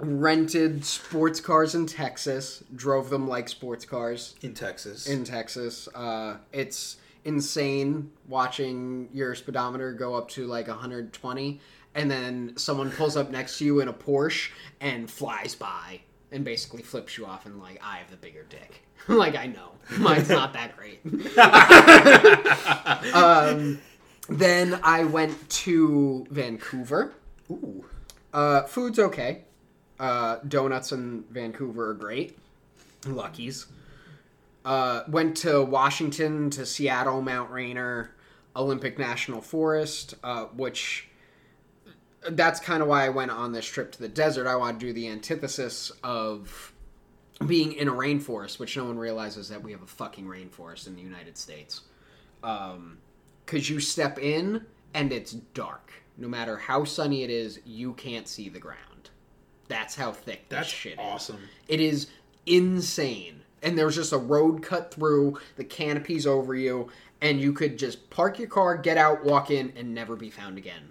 rented sports cars in Texas, drove them like sports cars. In Texas. in Texas. Uh, it's insane watching your speedometer go up to like 120, and then someone pulls up next to you in a Porsche and flies by and basically flips you off and like, I have the bigger dick. like I know, mine's not that great. um, then I went to Vancouver. Ooh. Uh, food's okay. Uh, donuts in Vancouver are great. Lucky's. Uh, went to Washington, to Seattle, Mount Rainier, Olympic National Forest, uh, which that's kind of why I went on this trip to the desert. I want to do the antithesis of being in a rainforest, which no one realizes that we have a fucking rainforest in the United States. Um, because you step in and it's dark. No matter how sunny it is, you can't see the ground. That's how thick this That's shit is. awesome. It is insane. And there's just a road cut through, the canopy's over you, and you could just park your car, get out, walk in, and never be found again.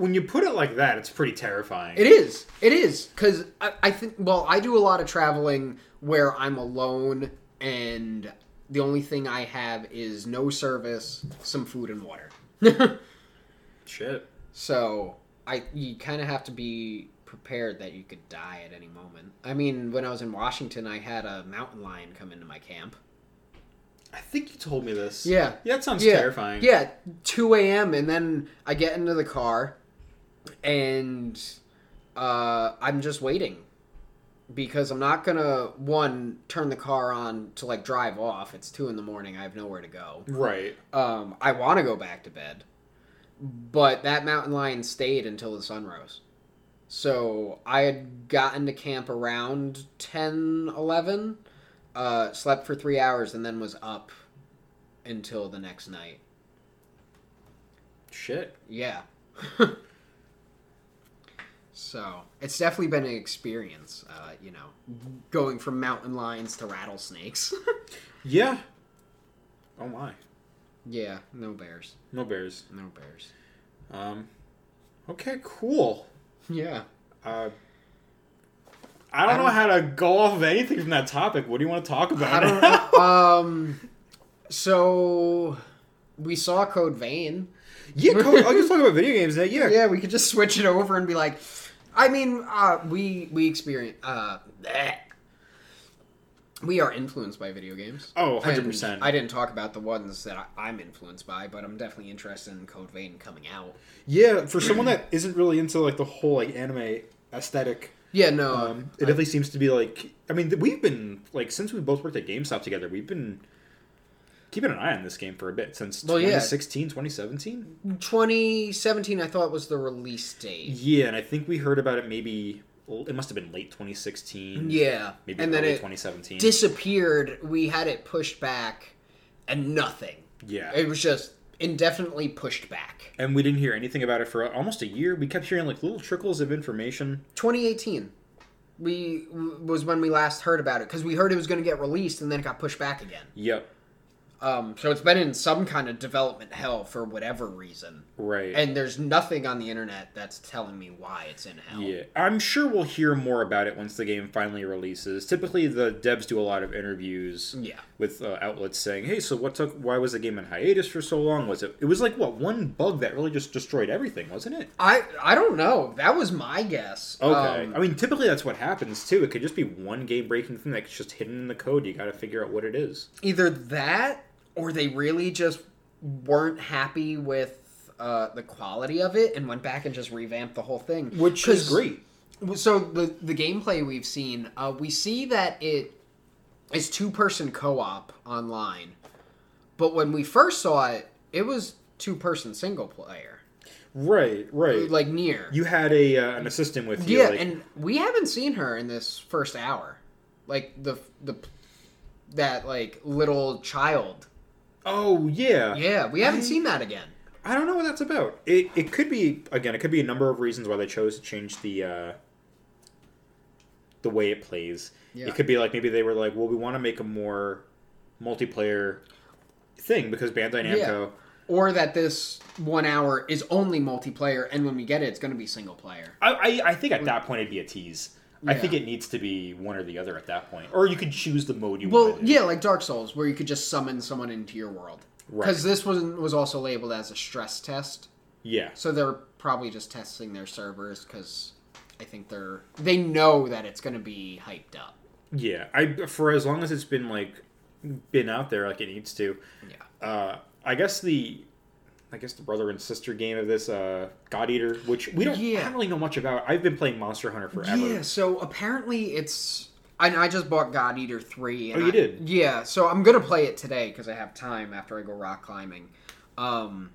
When you put it like that, it's pretty terrifying. It is. It is. Because I, I think, well, I do a lot of traveling where I'm alone and the only thing I have is no service, some food, and water. Shit. So I you kind of have to be prepared that you could die at any moment. I mean, when I was in Washington, I had a mountain lion come into my camp. I think you told me this. Yeah. Yeah, that sounds yeah, terrifying. Yeah, 2 a.m. and then I get into the car and uh, I'm just waiting because I'm not gonna one turn the car on to like drive off. It's two in the morning. I have nowhere to go. Right. Um, I want to go back to bed, but that mountain lion stayed until the sun rose. So I had gotten to camp around 10, 11, uh, slept for three hours, and then was up until the next night. Shit. Yeah. so it's definitely been an experience, uh, you know, going from mountain lions to rattlesnakes. Yeah. Oh my. yeah, no bears. No bears. No bears. Um. Okay. Cool. Yeah. Uh. I don't, I know don't- how to go off of anything from that topic. What do you want to talk about? I don't know. um, so we saw Code Vein. yeah, cool. I'll just talk about video games. Yeah. Yeah, we could just switch it over and be like, I mean, uh, we we experience uh, we are influenced by video games. Oh, 100%. I didn't talk about the ones that I, I'm influenced by, but I'm definitely interested in Code Vein coming out. Yeah, for someone that isn't really into like the whole like anime aesthetic, Yeah, no, um, it definitely seems to be like. I mean, we've been like since we both worked at GameStop together, we've been keeping an eye on this game for a bit since Well, yeah. 2016, 2017. 2017 I thought was the release date. Yeah, and I think we heard about it maybe. It must have been late 2016. Yeah, maybe and then early it 2017. disappeared. We had it pushed back, and nothing. yeah, It was just indefinitely pushed back. And we didn't hear anything about it for almost a year. We kept hearing like little trickles of information. 2018 we was when we last heard about it because we heard it was going to get released and then it got pushed back again. Yep. Um, so it's been in some kind of development hell for whatever reason. Right. And there's nothing on the internet that's telling me why it's in hell. Yeah, I'm sure we'll hear more about it once the game finally releases. Typically, the devs do a lot of interviews Yeah. with uh, outlets saying, "Hey, so what took? Why was the game in hiatus for so long? Was it? It was like what one bug that really just destroyed everything, wasn't it?" I I don't know. That was my guess. Okay. Um, I mean, typically that's what happens too. It could just be one game breaking thing that's just hidden in the code. You got to figure out what it is. either that or they really just weren't happy with uh, the quality of it and went back and just revamped the whole thing. Which is great. So the the gameplay we've seen, uh, we see that it is two person co op online, but when we first saw it, it was two person single player, Right. Right. like near. you had a uh, an assistant with you. yeah, like- and we haven't seen her in this first hour, like the the that like little child. Oh yeah. Yeah, we haven't I- seen that again. I don't know what that's about. It it could be again. It could be a number of reasons why they chose to change the uh, the way it plays. Yeah. It could be like maybe they were like, well, we want to make a more multiplayer thing because Bandai Namco. Yeah. Or that this one hour is only multiplayer, and when we get it, it's going to be single player. I, I I think at that point it'd be a tease. I think it needs to be one or the other at that point, or you could choose the mode you want. Well, yeah, like Dark Souls, where you could just summon someone into your world. Right. Because this was was also labeled as a stress test, yeah. so they're probably just testing their servers because I think they're they know that it's going to be hyped up. Yeah, I for as long as it's been like been out there like it needs to. Yeah. Uh, I guess the I guess the brother and sister game of this uh, God Eater, which we don't, Yeah. I don't really know much about. I've been playing Monster Hunter forever. Yeah, so apparently it's. I, I just bought God Eater 3. And Oh, you I- did? Yeah, so I'm going to play it today because I have time after I go rock climbing. Um,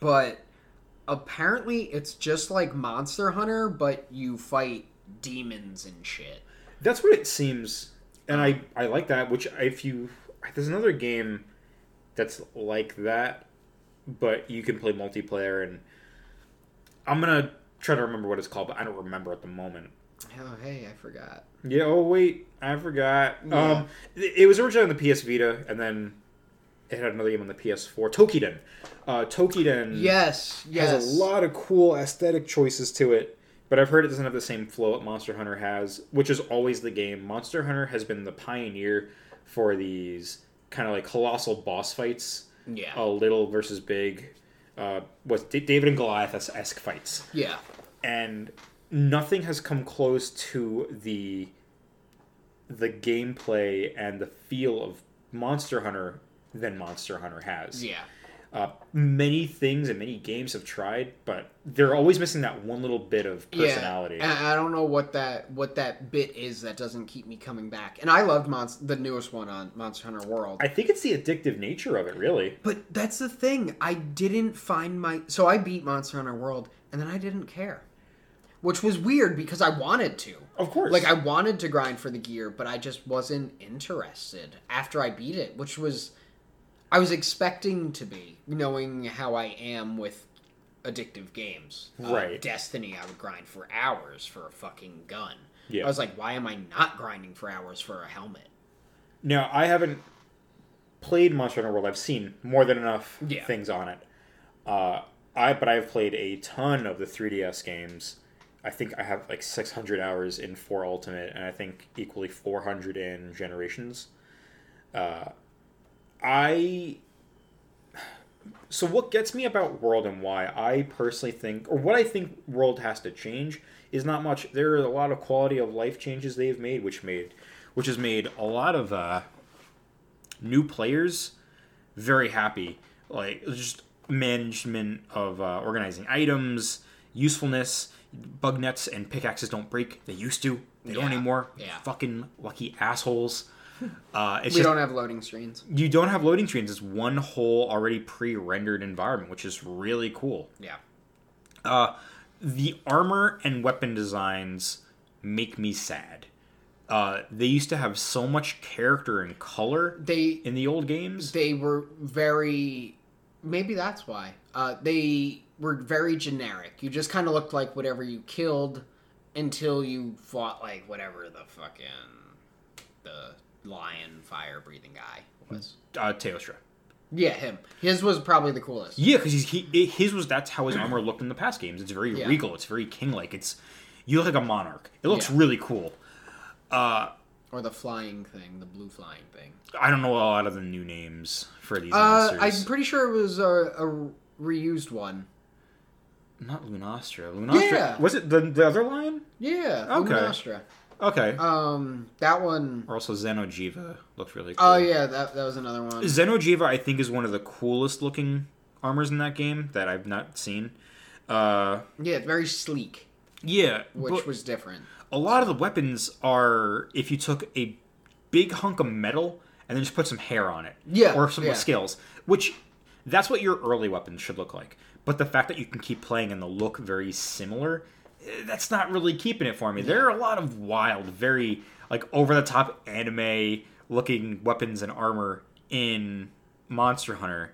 but apparently it's just like Monster Hunter, but you fight demons and shit. That's what it seems, and I I like that. Which if you there's another game that's like that, but you can play multiplayer, and I'm gonna try to remember what it's called, but I don't remember at the moment. Oh, hey, I forgot. Yeah. Oh wait, I forgot. Yeah. Um, it was originally on the PS Vita, and then it had another game on the PS4. Toukiden. Uh, Toukiden Yes, yes. has a lot of cool aesthetic choices to it, but I've heard it doesn't have the same flow that Monster Hunter has, which is always the game. Monster Hunter has been the pioneer for these kind of like colossal boss fights, Yeah. uh, little versus big, uh, D- David and Goliath esque fights Yeah. and nothing has come close to the the gameplay and the feel of Monster Hunter than Monster Hunter has. Yeah. Uh, many things and many games have tried, but they're always missing that one little bit of personality. Yeah, I don't know what that what that bit is that doesn't keep me coming back. And I loved Monst- the newest one on Monster Hunter World. I think it's the addictive nature of it, really. But that's the thing. I didn't find my so I beat Monster Hunter World and then I didn't care. Which was weird because I wanted to. Of course. Like I wanted to grind for the gear, but I just wasn't interested after I beat it, which was I was expecting to be, knowing how I am with addictive games. Uh, Right. Destiny, I would grind for hours for a fucking gun. Yeah. I was like, why am I not grinding for hours for a helmet? Now, I haven't played Monster Hunter World. I've seen more than enough Yeah. things on it. Uh, I but I've played a ton of the 3DS games. I think I have like 600 hours in 4 Ultimate, and I think equally 400 in Generations. Uh, I. So, what gets me about World and why I personally think, or what I think World has to change, is not much. There are a lot of quality of life changes they've made, which made, which has made a lot of uh, new players very happy. Like just management of uh, organizing items, usefulness. Bug nets and pickaxes don't break. They used to. They don't anymore. Yeah. Fucking lucky assholes. Uh, it's we just don't have loading screens. you don't have loading screens. It's one whole already pre-rendered environment, which is really cool. Yeah. Uh, the armor and weapon designs make me sad. Uh, they used to have so much character and color They in the old games. they were very maybe that's why. Uh, they were very generic. You just kind of looked like whatever you killed until you fought like whatever the fucking the lion fire breathing guy was. Uh, Teostra. Yeah, him. His was probably the coolest. Yeah, because he his was that's how his armor looked in the past games. It's very Yeah. regal. It's very king like. It's you look like a monarch. It looks Yeah. really cool. Uh, Or the flying thing, the blue flying thing. I don't know a lot of the new names for these Uh. I'm pretty sure it was a, a reused one. Not Lunastra. Lunastra Yeah. was it the the other lion? Yeah, Okay. Luminostra. Okay. Um, that one or also Xenojiva looked really cool. oh yeah, that, that was another one. Xenojiva, I think, is one of the coolest looking armors in that game that I've not seen. Uh, Yeah, it's very sleek, yeah, which was different. a lot of the weapons are if you took a big hunk of metal and then just put some hair on it, Yeah, or some yeah. scales, which that's what your early weapons should look like. But the fact that you can keep playing and they look very similar, that's not really keeping it for me. There are a lot of wild, very like over the top anime looking weapons and armor in Monster Hunter,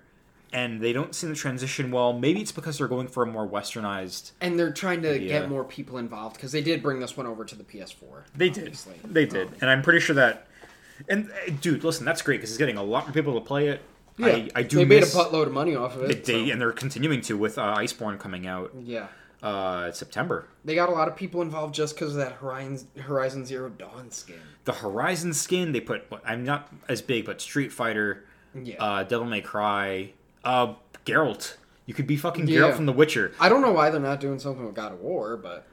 and they don't seem to transition well. Maybe it's because they're going for a more westernized. And they're trying to Yeah. get more people involved because they did bring this one over to the PS4. They did. They did, and I'm pretty sure that. And uh, dude, listen, that's great because it's getting a lot more people to play it. I, I do They made a buttload of money off of it. they, so- and they're continuing to with uh, Iceborne coming out yeah, uh, September. they got a lot of people involved just because of that Horizon Horizon Zero Dawn skin. The Horizon skin they put. I'm not as big, but Street Fighter, Yeah, uh, Devil May Cry, uh, Geralt. You could be fucking Yeah. Geralt from The Witcher. I don't know why they're not doing something with God of War, but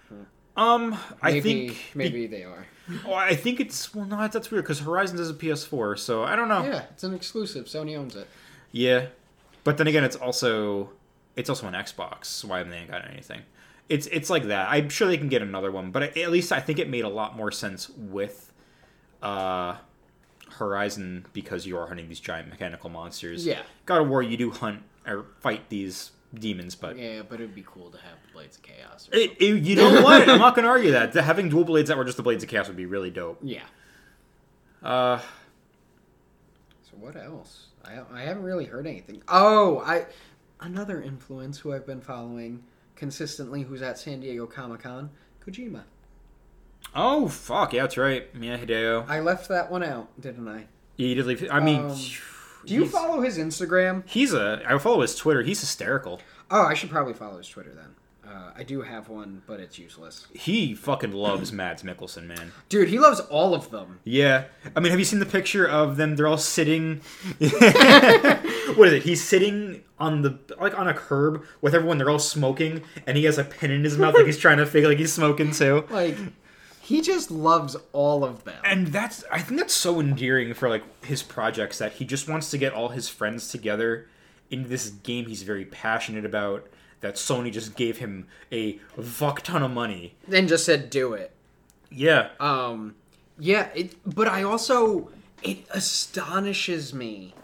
Um, I think maybe they are. Oh, I think it's well, no, that's weird because Horizon is a PS4, so I don't know. Yeah, it's an exclusive. Sony owns it. Yeah, but then again, it's also it's also an Xbox. Why haven't they got anything? It's it's like that. I'm sure they can get another one, but at least I think it made a lot more sense with uh, Horizon because you are hunting these giant mechanical monsters. Yeah. God of War, you do hunt or fight these demons, but Yeah, but it'd be cool to have Blades of Chaos. Or it, it- you know what? I'm not gonna argue that. Having dual blades that were just the blades of chaos would be really dope. yeah. Uh, So what else? I I haven't really heard anything. Oh, I another influence who I've been following consistently, who's at San Diego Comic Con, Kojima. oh fuck, yeah, that's right. Yeah, Hideo. I left that one out, didn't I? Yeah, he did leave. I mean, Um, Do you he's- follow his Instagram? He's a. I follow his Twitter. He's hysterical. Oh, I should probably follow his Twitter then. Uh, I do have one, but it's useless. He fucking loves Mads Mikkelsen, man. Dude, he loves all of them. Yeah, I mean, have you seen the picture of them? They're all sitting. what is it? He's sitting on the like on a curb with everyone. They're all smoking, and he has a pen in his mouth, like he's trying to fake like he's smoking too. Like, he just loves all of them. And that's I think that's so endearing for like his projects that he just wants to get all his friends together into this game he's very passionate about. That Sony just gave him a fuck ton of money. Then just said, "Do it." Yeah, Um, yeah, it, but I also it astonishes me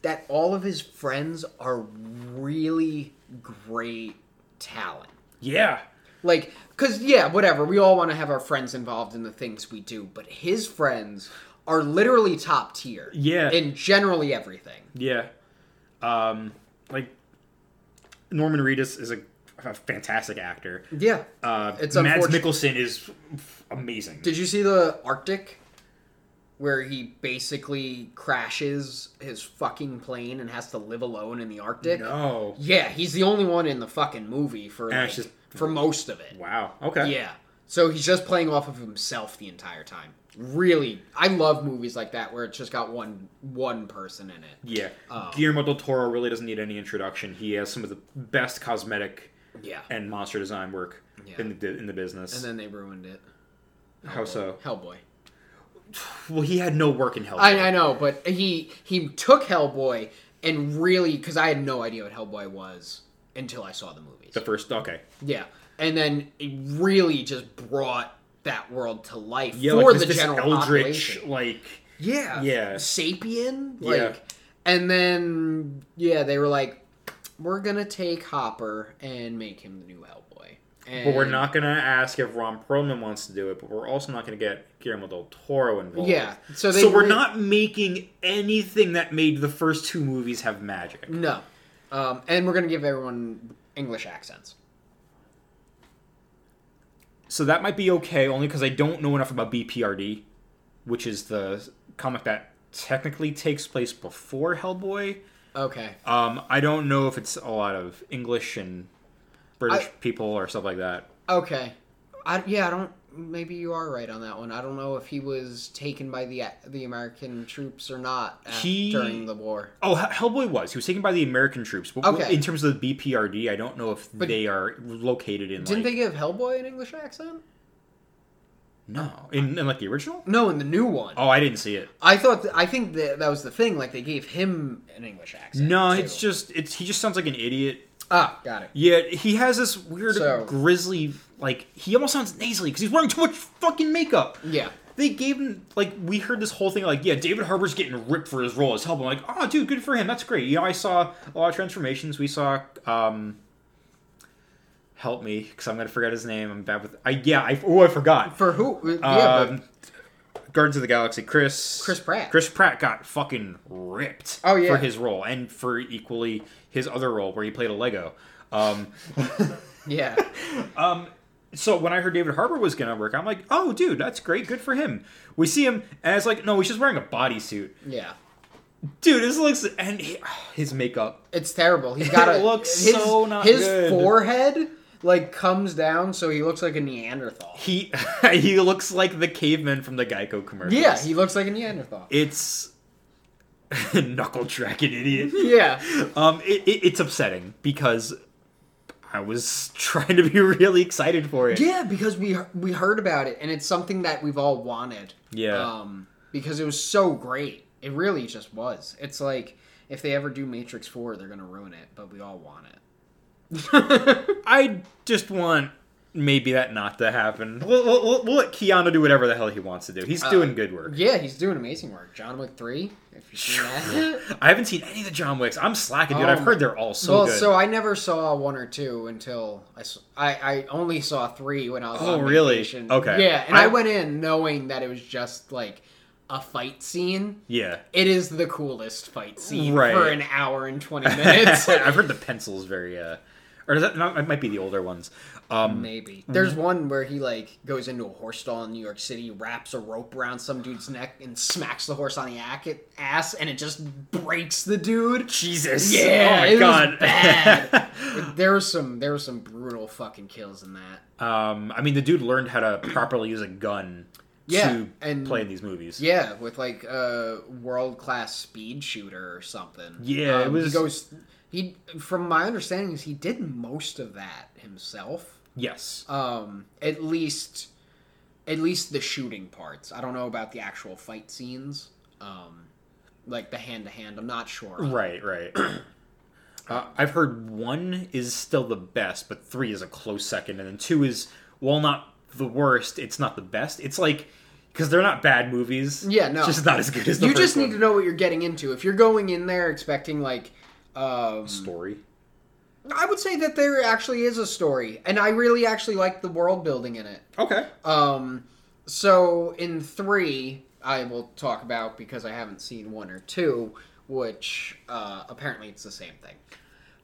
that all of his friends are really great talent. yeah. Like, cause yeah, whatever. We all want to have our friends involved in the things we do, but his friends are literally top tier. Yeah. in generally everything. Yeah. Um, like Norman Reedus is a, a fantastic actor. Yeah. Uh, It's Mads Mikkelsen is amazing. Did you see the Arctic? Where he basically crashes his fucking plane and has to live alone in the Arctic. no. Yeah, he's the only one in the fucking movie for like, just- for most of it. Wow. Okay. Yeah. So he's just playing off of himself the entire time. Really, I love movies like that where it's just got one one person in it. Yeah. Oh. Guillermo del Toro really doesn't need any introduction. He has some of the best cosmetic Yeah. and monster design work Yeah. in the in the business. And then they ruined it. How so? Hellboy. Well, he had no work in Hellboy. I, I know, but he he took Hellboy and really because I had no idea what Hellboy was until I saw the movies. The first. Okay. Yeah, and then it really just brought that world to life Yeah. for like the general eldritch, population. like. Yeah, Yeah. sapien, Yeah. like, and then yeah, they were like, we're gonna take Hopper and make him the new Hellboy. And But we're not gonna ask if Ron Perlman wants to do it. But we're also not gonna get Guillermo del Toro involved. Yeah, so they so we're re- not making anything that made the first two movies have magic. No, Um, and we're gonna give everyone English accents. So that might be okay, only because I don't know enough about BPRD, which is the comic that technically takes place before Hellboy. Okay. Um, I don't know if it's a lot of English and British I- people or stuff like that. Okay. I yeah, I don't. Maybe you are right on that one. I don't know if he was taken by the the American troops or not at, He- during the war. Oh, Hellboy was. He was taken by the American troops. But Okay. in terms of the BPRD, I don't know if But- they are located in. Didn't like, they give Hellboy an English accent? No, in, in like the original. No, in the new one. Oh, I didn't see it. I thought. Th- I think that that was the thing. Like they gave him an English accent. No, too. it's just it's he just sounds like an idiot. Ah, got it. Yeah, he has this weird So- grizzly like he almost sounds nasally because he's wearing too much fucking makeup. Yeah. They gave him like we heard this whole thing like yeah David Harbour's getting ripped for his role as Hellboy. I'm like oh dude good for him that's great. You know I saw a lot of transformations. We saw um help me because I'm gonna forget his name. I'm bad with I yeah I oh I forgot. For who? Yeah, Um, Guardians of the Galaxy. Chris Chris Pratt. Chris Pratt got fucking ripped. Oh, yeah. for his role and for equally his other role where he played a Lego. Um, yeah. um, so when I heard David Harbour was gonna work, I'm like, oh, dude, that's great, good for him. We see him, and it's like, no, he's just wearing a bodysuit, Yeah. dude. This looks and he, his makeup. It's terrible. He's got a It looks his, so not his good. forehead like comes down so he looks like a Neanderthal. He he looks like the caveman from the Geico commercial. Yeah, he looks like a Neanderthal. it's knuckle tracking idiot. Yeah. Um, it, it, it's upsetting because I was trying to be really excited for it. Yeah, because we we heard about it and it's something that we've all wanted. Yeah. Um because it was so great. It really just was. It's like if they ever do Matrix 4, they're going to ruin it, but we all want it. I just want maybe that not to happen. We'll, we'll, we'll- we'll let Keanu do whatever the hell he wants to do. He's doing good work. yeah, he's doing amazing work. John Wick 3, if you've seen that. I haven't seen any of the John Wicks. I'm slacking, dude. Oh I've heard they're all so well, good. so I never saw one or two until I I only saw three when I was Oh, on really? vacation. Okay. Yeah, and I, I- went in knowing that it was just like a fight scene. yeah. It is the coolest fight scene Right. for an hour and 20 minutes. I've heard the pencil's very, uh, or does that not? It might be the older ones. Um, Maybe. There's one where he like goes into a horse stall in New York City, wraps a rope around some dude's neck, and smacks the horse on the ass, and it just breaks the dude. Jesus. Yeah, Oh my it god. was bad. there was some there was some brutal fucking kills in that. um, I mean, the dude learned how to properly use a gun Yeah, to and- play in these movies. Yeah, with like a world class speed shooter or something. Yeah, it Um, was- He goes. He, from my understanding, is he did most of that himself. Yes. Um, at least, at least the shooting parts. I don't know about the actual fight scenes. Um, like the hand to hand. I'm not sure. Right, right. uh, I've heard one is still the best, but three is a close second, and then two is, while not the worst, it's not the best. It's like because they're not bad movies. Yeah, no. just not as good as the You just need one. to know what you're getting into. If you're going in there expecting like, um, story. I would say that there actually is a story, and I really actually like the world building in it. Okay. Um, so in three, I will talk about because I haven't seen one or two, which uh, apparently it's the same thing.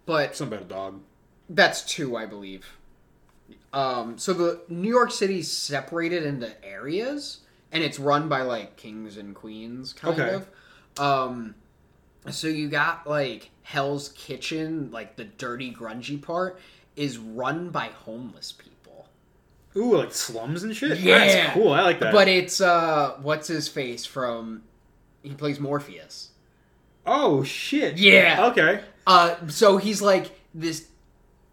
But Something about a dog. that's two, I believe. Um, so the New York City's separated into areas, and it's run by like kings and queens, kind Okay. of. Um, so you got like Hell's Kitchen, like the dirty, grungy part, is run by homeless people. Ooh, like slums and shit. Yeah. That's cool. I like that. But it's uh, what's his face from? He plays Morpheus. oh shit. Yeah. Okay. Uh, so he's like this.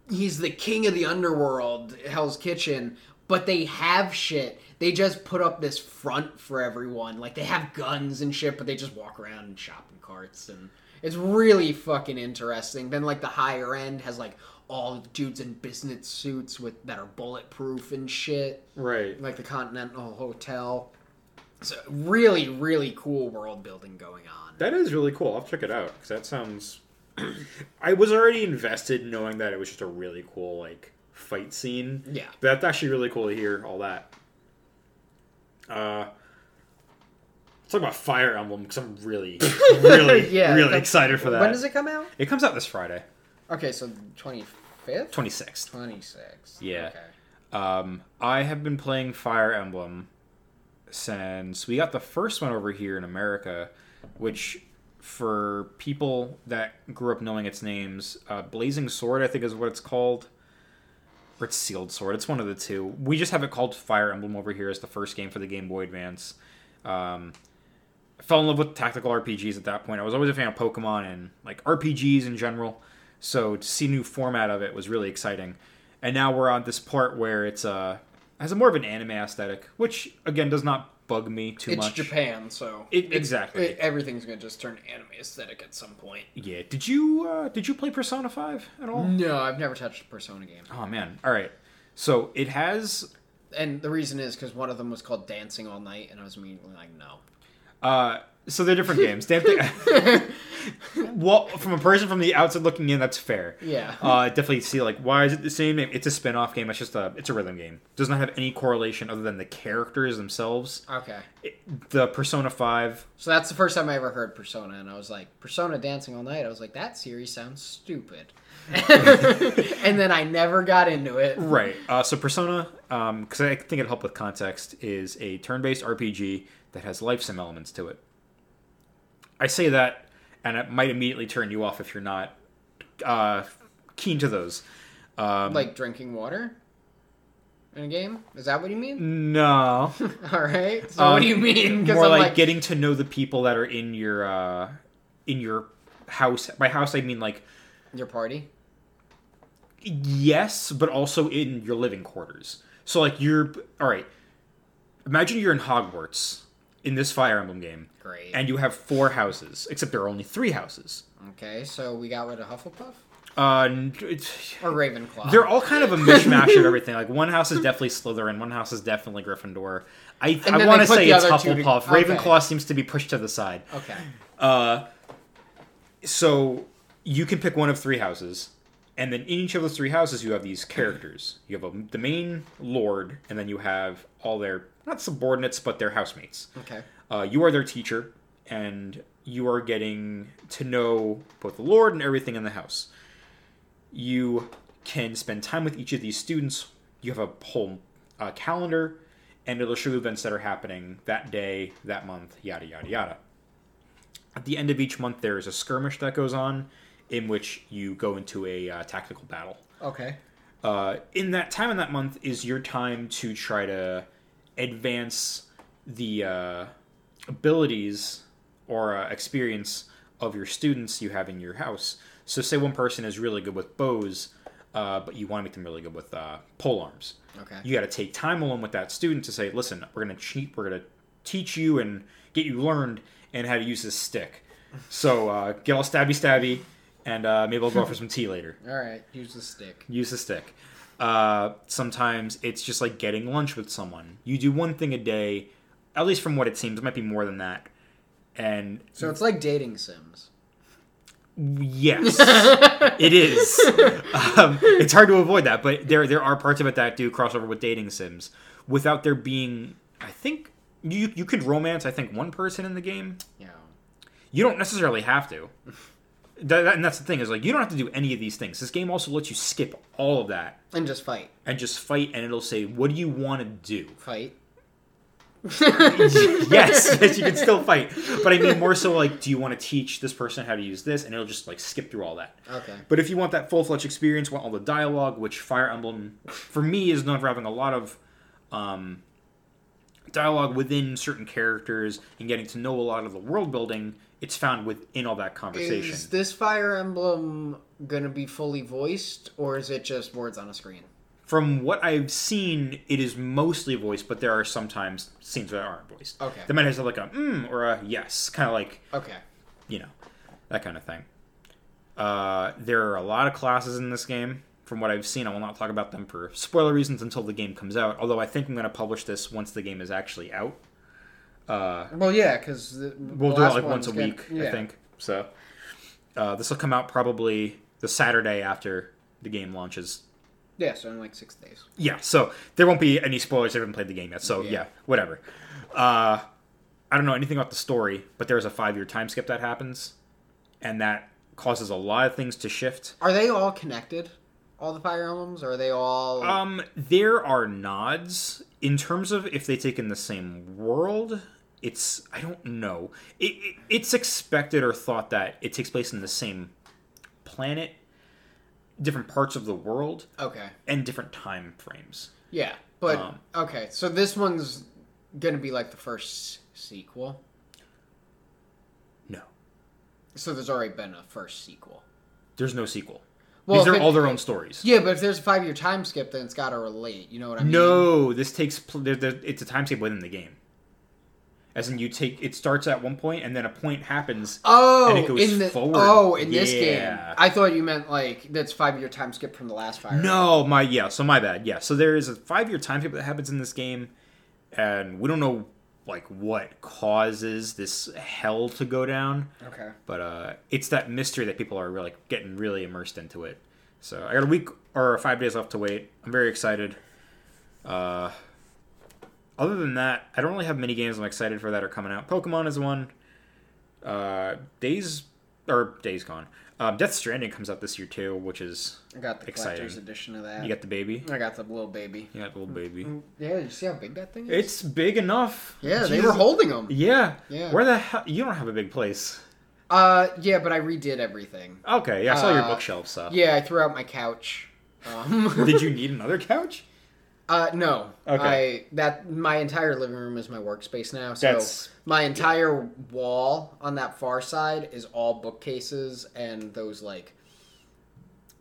He's the king of the underworld, Hell's Kitchen. But they have shit. They just put up this front for everyone. Like they have guns and shit, but they just walk around in shopping carts, and it's really fucking interesting. Then like the higher end has like all dudes in business suits with that are bulletproof and shit. Right. like the Continental Hotel. So really, really cool world building going on. That is really cool. I'll check it out because that sounds. I was already invested knowing that it was just a really cool like fight scene. Yeah. But that's actually really cool to hear all that. Uh, let's talk about Fire Emblem because I'm really, really, Yeah, really that's- excited for that. When does it come out? It comes out this Friday. Okay, so twenty fifth, twenty sixth. twenty sixth. Yeah. Okay. Um, I have been playing Fire Emblem since we got the first one over here in America, which for people that grew up knowing its names, uh, Blazing Sword, I think is what it's called. Or it's Sealed Sword. It's one of the two. We just have it called Fire Emblem over here as the first game for the Game Boy Advance. Um, I fell in love with tactical RPGs at that point. I was always a fan of Pokemon and like RPGs in general. So to see new format of it was really exciting. And now we're on this part where it's uh has a more of an anime aesthetic, which again does not bug me too It's much. Japan, so It- it's- exactly. it- everything's gonna just turn anime aesthetic at some point. Yeah. Did you uh, did you play Persona Five at all? No, I've never touched a Persona game, Oh man. All right. So it has and the reason is because one of them was called Dancing All Night, and I was immediately like, no. Uh, so they're different games. Damn thing. well, from a person from the outside looking in, that's fair. Yeah. Uh, definitely see like why is it the same name? It's a spin-off game. It's just a it's a rhythm game. Does not have any correlation other than the characters themselves. Okay. It- the Persona Five. So that's the first time I ever heard Persona, and I was like, Persona Dancing All Night. I was like, that series sounds stupid. and then I never got into it. Right. Uh, so Persona, because I think it helped with context, is a turn-based RPG that has life sim elements to it. I say that, and it might immediately turn you off if you're not uh, keen to those. Um, Like drinking water in a game? Is that what you mean? no. All right. So what do you Um, mean? More I'm like, getting to know the people that are in your uh, in your house. By house, I mean like your party. yes, but also in your living quarters. So like you're all right. Imagine you're in Hogwarts in this Fire Emblem game, Great. and you have four houses, except there are only three houses. okay, so we got rid of Hufflepuff Uh, it's, or Ravenclaw. they're all kind of a mishmash of everything. Like one house is definitely Slytherin, one house is definitely Gryffindor. I, I want to say it's two to- Hufflepuff. okay. Ravenclaw seems to be pushed to the side. okay. Uh, so you can pick one of three houses, and then in each of those three houses, you have these characters. You have a, the main lord, and then you have all their not subordinates, but their housemates. Okay. Uh, you are their teacher, and you are getting to know both the lord and everything in the house. You can spend time with each of these students. You have a whole uh, calendar, and it'll show you events that are happening that day, that month, yada yada yada. At the end of each month, there is a skirmish that goes on, in which you go into a uh, tactical battle Okay. uh, in that time in that month is your time to try to advance the uh, abilities or uh, experience of your students you have in your house. So, say one person is really good with bows, uh, but you want to make them really good with uh, pole arms. Okay. You got to take time along with that student to say, "Listen, we're gonna cheat. We're gonna teach you and get you learned and how to use this stick." So, uh, get all stabby stabby, and uh, maybe I'll go for some tea later All right. Use the stick. use the stick. Uh, sometimes it's just like getting lunch with someone. You do one thing a day, at least from what it seems. It might be more than that. And So it's like dating sims. yes, it is. Um, it's hard to avoid that, but there there are parts of it that do cross over with dating sims without there being. I think you you could romance. I think one person in the game. Yeah. You don't necessarily have to. That, that- and that's the thing is like you don't have to do any of these things. This game also lets you skip all of that And just fight. and just fight and it'll say what do you want to do Fight. yes yes you can still fight but i mean more so like do you want to teach this person how to use this and it'll just like skip through all that Okay. but if you want that full-fledged experience want all the dialogue which fire emblem for me is known for having a lot of um, dialogue within certain characters and getting to know a lot of the world building it's found within all that conversation Is this Fire Emblem gonna be fully voiced, or is it just words on a screen? From what I've seen, it is mostly voiced, but there are sometimes scenes that aren't voiced. Okay. They might have like a mm or a yes, kind of like Okay. you know that kind of thing. Uh, there are a lot of classes in this game. From what I've seen, I will not talk about them for spoiler reasons until the game comes out. Although I think I'm going to publish this once the game is actually out. Uh, Well, yeah, because we'll do it like once a week, I think. So uh, this will come out probably the Saturday after the game launches. Yeah, so in like six days. Yeah, so there won't be any spoilers. I haven't played the game yet, so yeah, Yeah. whatever. Uh, I don't know anything about the story, but there's a five year time skip that happens, and that causes a lot of things to shift. Are they all connected? All the fire emblems? Or are they all? Um, there are nods in terms of if they take in the same world. It's I don't know. It, it it's expected or thought that it takes place in the same planet, different parts of the world, okay. and different time frames. Yeah, but Um, okay. So this one's gonna be like the first sequel. No, So there's already been a first sequel. there's no sequel. Well, These are it- all their own stories. Yeah, but if there's a five year time skip, then it's got to relate. You know what I mean? No, this takes pl- it's a time skip within the game. As in, you take it starts at one point, and then a point happens. Oh, And it goes in the forward. oh in this game, I thought you meant like that's five year time skip from the last fire. No, my yeah. So my bad. Yeah. So there is a five year time skip that happens in this game, and we don't know like what causes this hell to go down. Okay. But uh, it's that mystery that people are really getting really immersed into it. So I got a week or five days left to wait. I'm very excited. Uh, other than that, I don't really have many games I'm excited for that are coming out. Pokemon is one. Uh, Days or Days Gone. Um, Death Stranding comes out this year too, which is I got the Exciting. collector's edition of that. you got the baby. I got the little baby. You got the little baby. Yeah, you see how big that thing is? It's big enough. yeah, they were holding them. Yeah. Yeah. Where the hell? You don't have a big place. Uh, yeah, but I redid everything. Okay. Yeah, I saw your Uh, bookshelf stuff. Yeah, I threw out my couch. Um, Did you need another couch? Uh, no. Okay. I that my entire living room is my workspace now. So That's- my entire wall on that far side is all bookcases and those like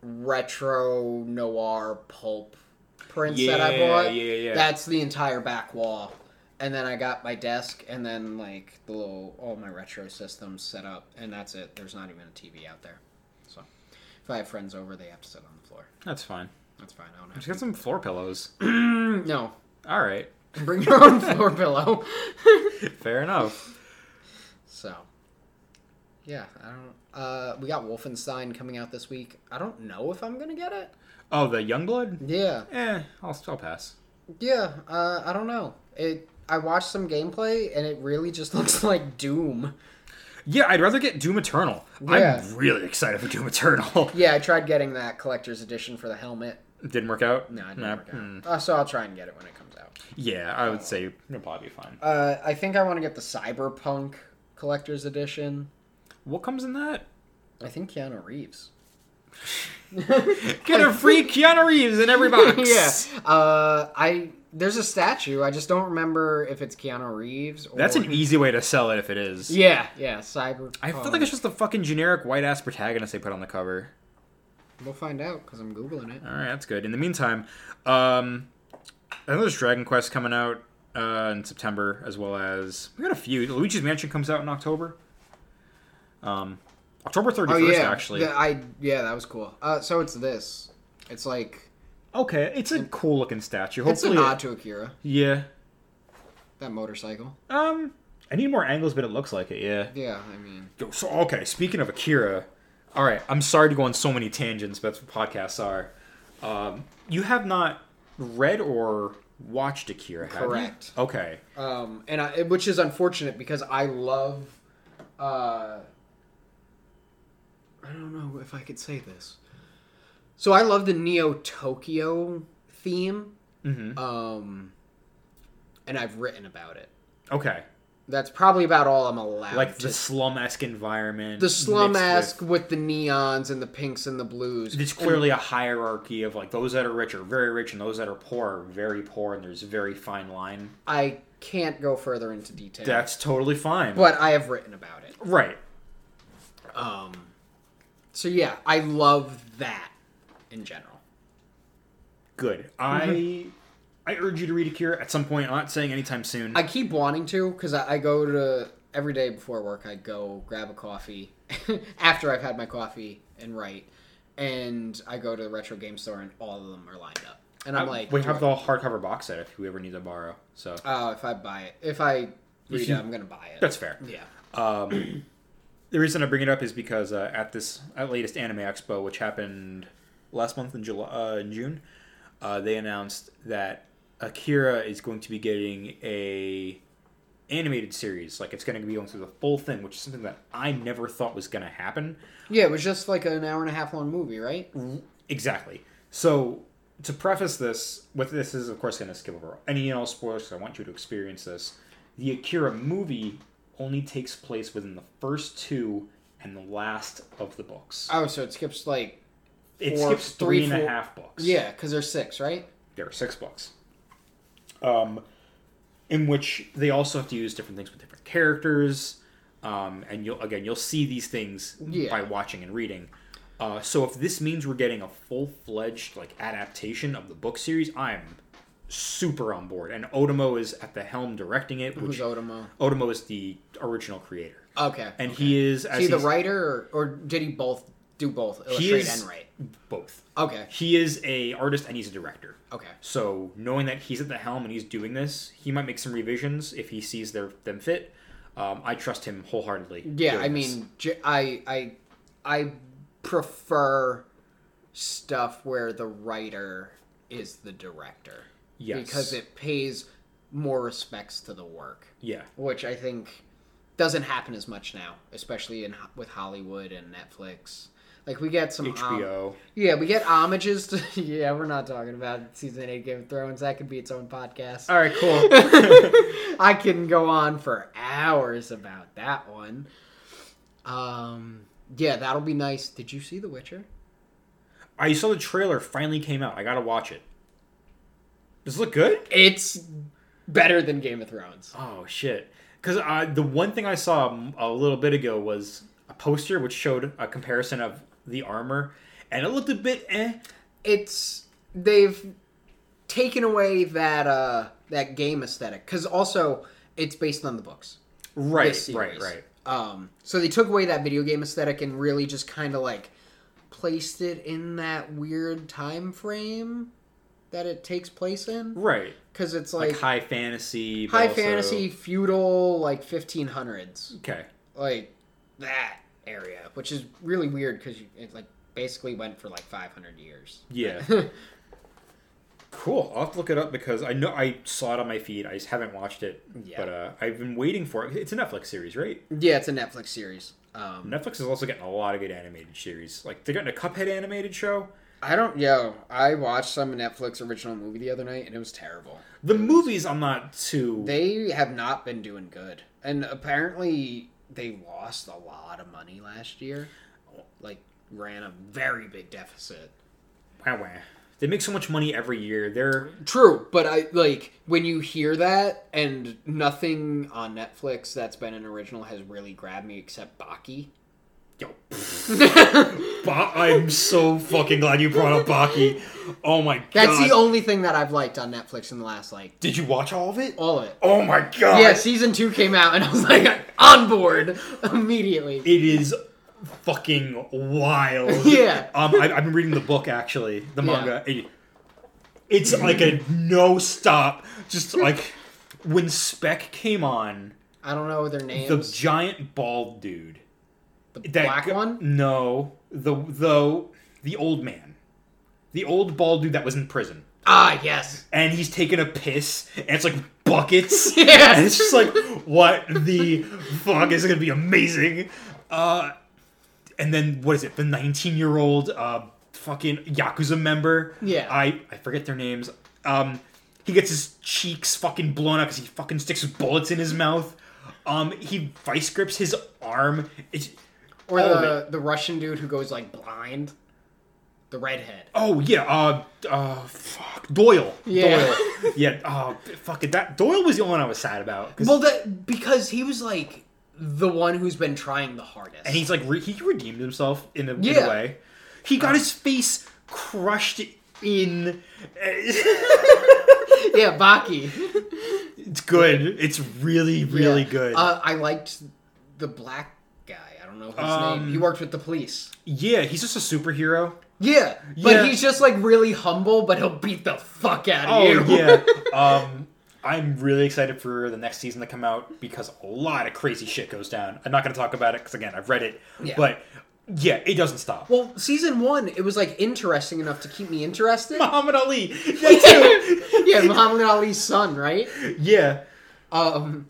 retro noir pulp prints that I Yeah, bought. yeah, yeah. That's the entire back wall. And then I got my desk and then like the little all my retro systems set up and that's it. There's not even a TV out there. So if I have friends over, they have to sit on the floor. That's fine. That's fine. I don't Just have get some floor pillows. no, All right. Bring your own floor pillow. Fair enough. so, yeah, I don't. Uh, we got Wolfenstein coming out this week. I don't know if I'm gonna get it. Oh, the Youngblood? Yeah, Eh, I'll, I'll pass. yeah. Uh, I don't know. It. I watched some gameplay and it really just looks like Doom. Yeah, I'd rather get Doom Eternal. Yeah. I'm really excited for Doom Eternal. Yeah, I tried getting that collector's edition for the helmet. Didn't work out? No, it didn't Nah, work out. hmm. Uh, so I'll try and get it when it comes out. Yeah, I would say it'll probably be fine. Uh, I think I want to get the Cyberpunk collector's edition. What comes in that? I think Keanu Reeves. Get a free Keanu Reeves in every box. yeah. Uh, I there's a statue. I just don't remember if it's Keanu Reeves. Or... That's an easy way to sell it if it is. Yeah, yeah. Cyberpunk. I feel like it's just the fucking generic white ass protagonist they put on the cover. We'll find out because I'm googling it. All right, that's good. In the meantime, um, I know there's Dragon Quest coming out uh, in September, as well as we got a few. Luigi's Mansion comes out in October. Um, October 31st, Oh yeah, actually. The- I yeah, that was cool. Uh, so it's this. It's like Okay, it's a cool looking statue. it's a Hopefully, nod to Akira. yeah. That motorcycle. Um, I need more angles, but it looks like it. Yeah. Yeah, I mean, So okay, speaking of Akira, all right. I'm sorry to go on so many tangents, but that's what podcasts are. Um, you have not read or watched Akira, have you? Correct. Okay. um, and I, which is unfortunate because I love. Uh, I don't know if I could say this. So I love the Neo Tokyo theme. Mm-hmm. Um, and I've written about it. Okay. That's probably about all I'm allowed. Like the slum esque environment. the slum esque with- with, the neons and the pinks and the blues. There's clearly a hierarchy of like those that are rich are very rich and those that are poor are very poor, and there's a very fine line. I can't go further into detail. That's totally fine. but I have written about it. right. Um, so yeah, I love that in general. Good. I I urge you to read Akira at some point. I'm not saying anytime soon. I keep wanting to because I, I go to every day before work. I go grab a coffee after I've had my coffee and write, and I go to the retro game store and all of them are lined up. And I'm Uh, like, we have I- the hardcover box set if you ever need to borrow. So Oh, if I buy it, if I read it, I'm gonna buy it. that's fair. yeah. Um, the reason I bring it up is because uh, at this at latest Anime Expo, which happened last month in July, uh, in June, uh, they announced that Akira is going to be getting a animated series. Like it's going to be going through the full thing, which is something that I never thought was going to happen. Yeah, it was just like an hour and a half long movie, right? Exactly. So to preface this, with this is of course going to skip over any and all spoilers. 'cause I want you to experience this. The Akira movie only takes place within the first two and the last of the books. Oh, so it skips like it skips three three, and a half books. yeah, because there's six, right? there are six books. Um, in which they also have to use different things with different characters, um, and you'll again you'll see these things Yeah. by watching and reading. Uh, so if this means we're getting a full fledged like adaptation of the book series, I'm super on board. And Otomo is at the helm directing it. Who's Which Otomo? Otomo is the original creator, Okay. and okay. he is as Is he the writer, or, or did he both do both He illustrate is and write? both. Okay. He is a artist and he's a director. Okay. So knowing that he's at the helm and he's doing this, he might make some revisions if he sees their them fit. Um, I trust him wholeheartedly. Yeah, doing I this. mean, j- I I I prefer stuff where the writer is the director. Yes. Because it pays more respects to the work, yeah, which I think doesn't happen as much now, especially in with Hollywood and Netflix. Like we get some um, HBO. yeah, we get homages to. Yeah, we're not talking about season eight Game of Thrones. That could be its own podcast. All right, cool. I can go on for hours about that one. Um, yeah, that'll be nice. Did you see The Witcher? I saw the trailer finally came out. I gotta watch it. Does it look good? It's better than Game of Thrones. Oh shit! Because the one thing I saw a little bit ago was a poster which showed a comparison of the armor, and it looked a bit eh. It's they've taken away that uh that game aesthetic because also it's based on the books. Right, right, right. Um, so they took away that video game aesthetic and really just kind of like placed it in that weird time frame that it takes place in Right. because it's Like, like, high fantasy. high also- fantasy feudal like 1500s Okay. like that area which is really weird because it like basically went for like 500 years Yeah. cool. I'll have to look it up because I know I saw it on my feed. I just haven't watched it. Yeah. But uh, I've been waiting for it. It's a Netflix series, right? yeah it's a netflix series um Netflix is also getting a lot of good animated series. Like they're getting a Cuphead animated show. i don't yo i watched some netflix original movie the other night and it was terrible The movies I'm not too. They have not been doing good. And apparently they lost a lot of money last year. Like ran a very big deficit. Wah, wah. They make so much money every year. They're True, but I like when you hear that and nothing on Netflix that's been an original has really grabbed me except Baki. Yo. Ba- I'm so fucking glad you brought up Baki. Oh my god. That's the only thing that I've liked on Netflix in the last like Did you watch all of it? all of it. Oh my god. Yeah, season two came out and I was like on board immediately. It is fucking wild. Yeah. Um, I, I've been reading the book actually, the manga. It- it's like a no stop. Just like when Spec came on, I don't know their names. the giant bald dude. The, That black gu- one? No, the the the old man, the old bald dude that was in prison, Ah, yes. and he's taking a piss, and it's like buckets. Yeah. and it's just like what the fuck is gonna be amazing. Uh, and then what is it? The nineteen year old uh fucking yakuza member. Yeah. I I forget their names. Um, he gets his cheeks fucking blown out because he fucking sticks bullets in his mouth. Um, he vice grips his arm. It's Or all the the Russian dude who goes like blind. The redhead. Oh yeah, uh, uh, fuck, Doyle. Yeah. Doyle. yeah. Oh, fuck it. That Doyle was the only one I was sad about. Well, that because he was like the one who's been trying the hardest. and he's like, re- he redeemed himself in a, in a way. He got his face crushed in. yeah, Baki. it's good. It's really, really Yeah. good. Uh, I liked the black guy. I don't know his Um, name. He worked with the police. yeah, he's just a superhero. Yeah, but Yeah. he's just like really humble, but he'll beat the fuck out of Oh you. yeah. Um, I'm really excited for the next season to come out because a lot of crazy shit goes down. I'm not going to talk about it because again, I've read it. Yeah. But yeah, it doesn't stop. Well, season one, it was like interesting enough to keep me interested. Muhammad Ali. Yeah, Muhammad Ali's son, right? yeah. Um,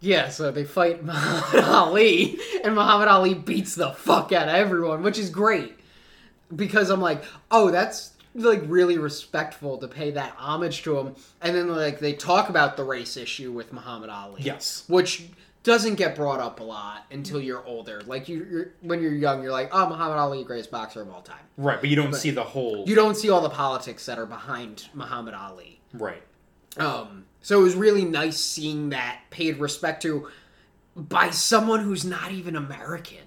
Yeah, so they fight Muhammad Ali, and Muhammad Ali beats the fuck out of everyone, which is great. Because I'm like, oh, that's like really respectful to pay that homage to him. And then like they talk about the race issue with Muhammad Ali. Yes. Which doesn't get brought up a lot until you're older. Like you, you're when you're young, you're like, oh, Muhammad Ali, greatest boxer of all time. Right, but you don't see the whole. You don't see all the politics that are behind Muhammad Ali. Right. Um, so it was really nice seeing that paid respect to by someone who's not even American.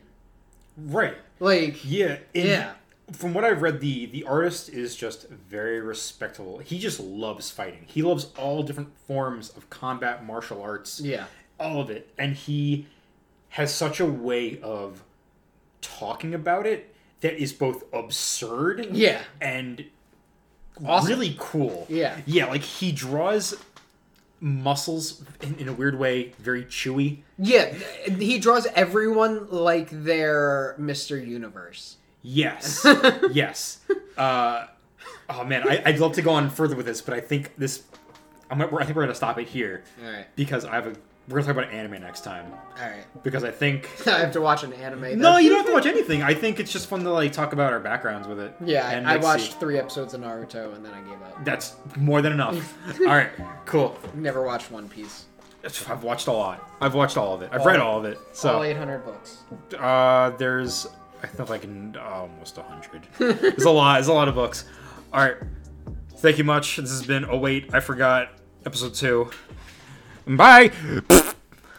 Right. Like, Yeah. Yeah. From what I've read, the the artist is just very respectable. He just loves fighting. He loves all different forms of combat, martial arts. yeah, all of it and he has such a way of talking about it that is both absurd yeah, and Awesome. really cool Yeah. yeah like he draws muscles in, in a weird way very chewy yeah. He draws everyone like they're Mr. Universe. yes yes uh oh man I, i'd love to go on further with this but i think this I'm, i think we're gonna stop it here All right, because i have a we're gonna talk about anime next time all right. because i think I have to watch an anime. No, you don't have to watch anything. I think it's just fun to like talk about our backgrounds with it. Yeah, And, I, I like, watched see- three episodes of Naruto and then I gave up. That's more than enough. all right, cool. Never watched One Piece. I've watched a lot. I've watched all of it. I've read all of it. All So 800 books. uh, there's I think like almost a hundred. There's a lot. There's a lot of books. All right. Thank you much. This has been. Oh wait, I forgot episode two. Bye.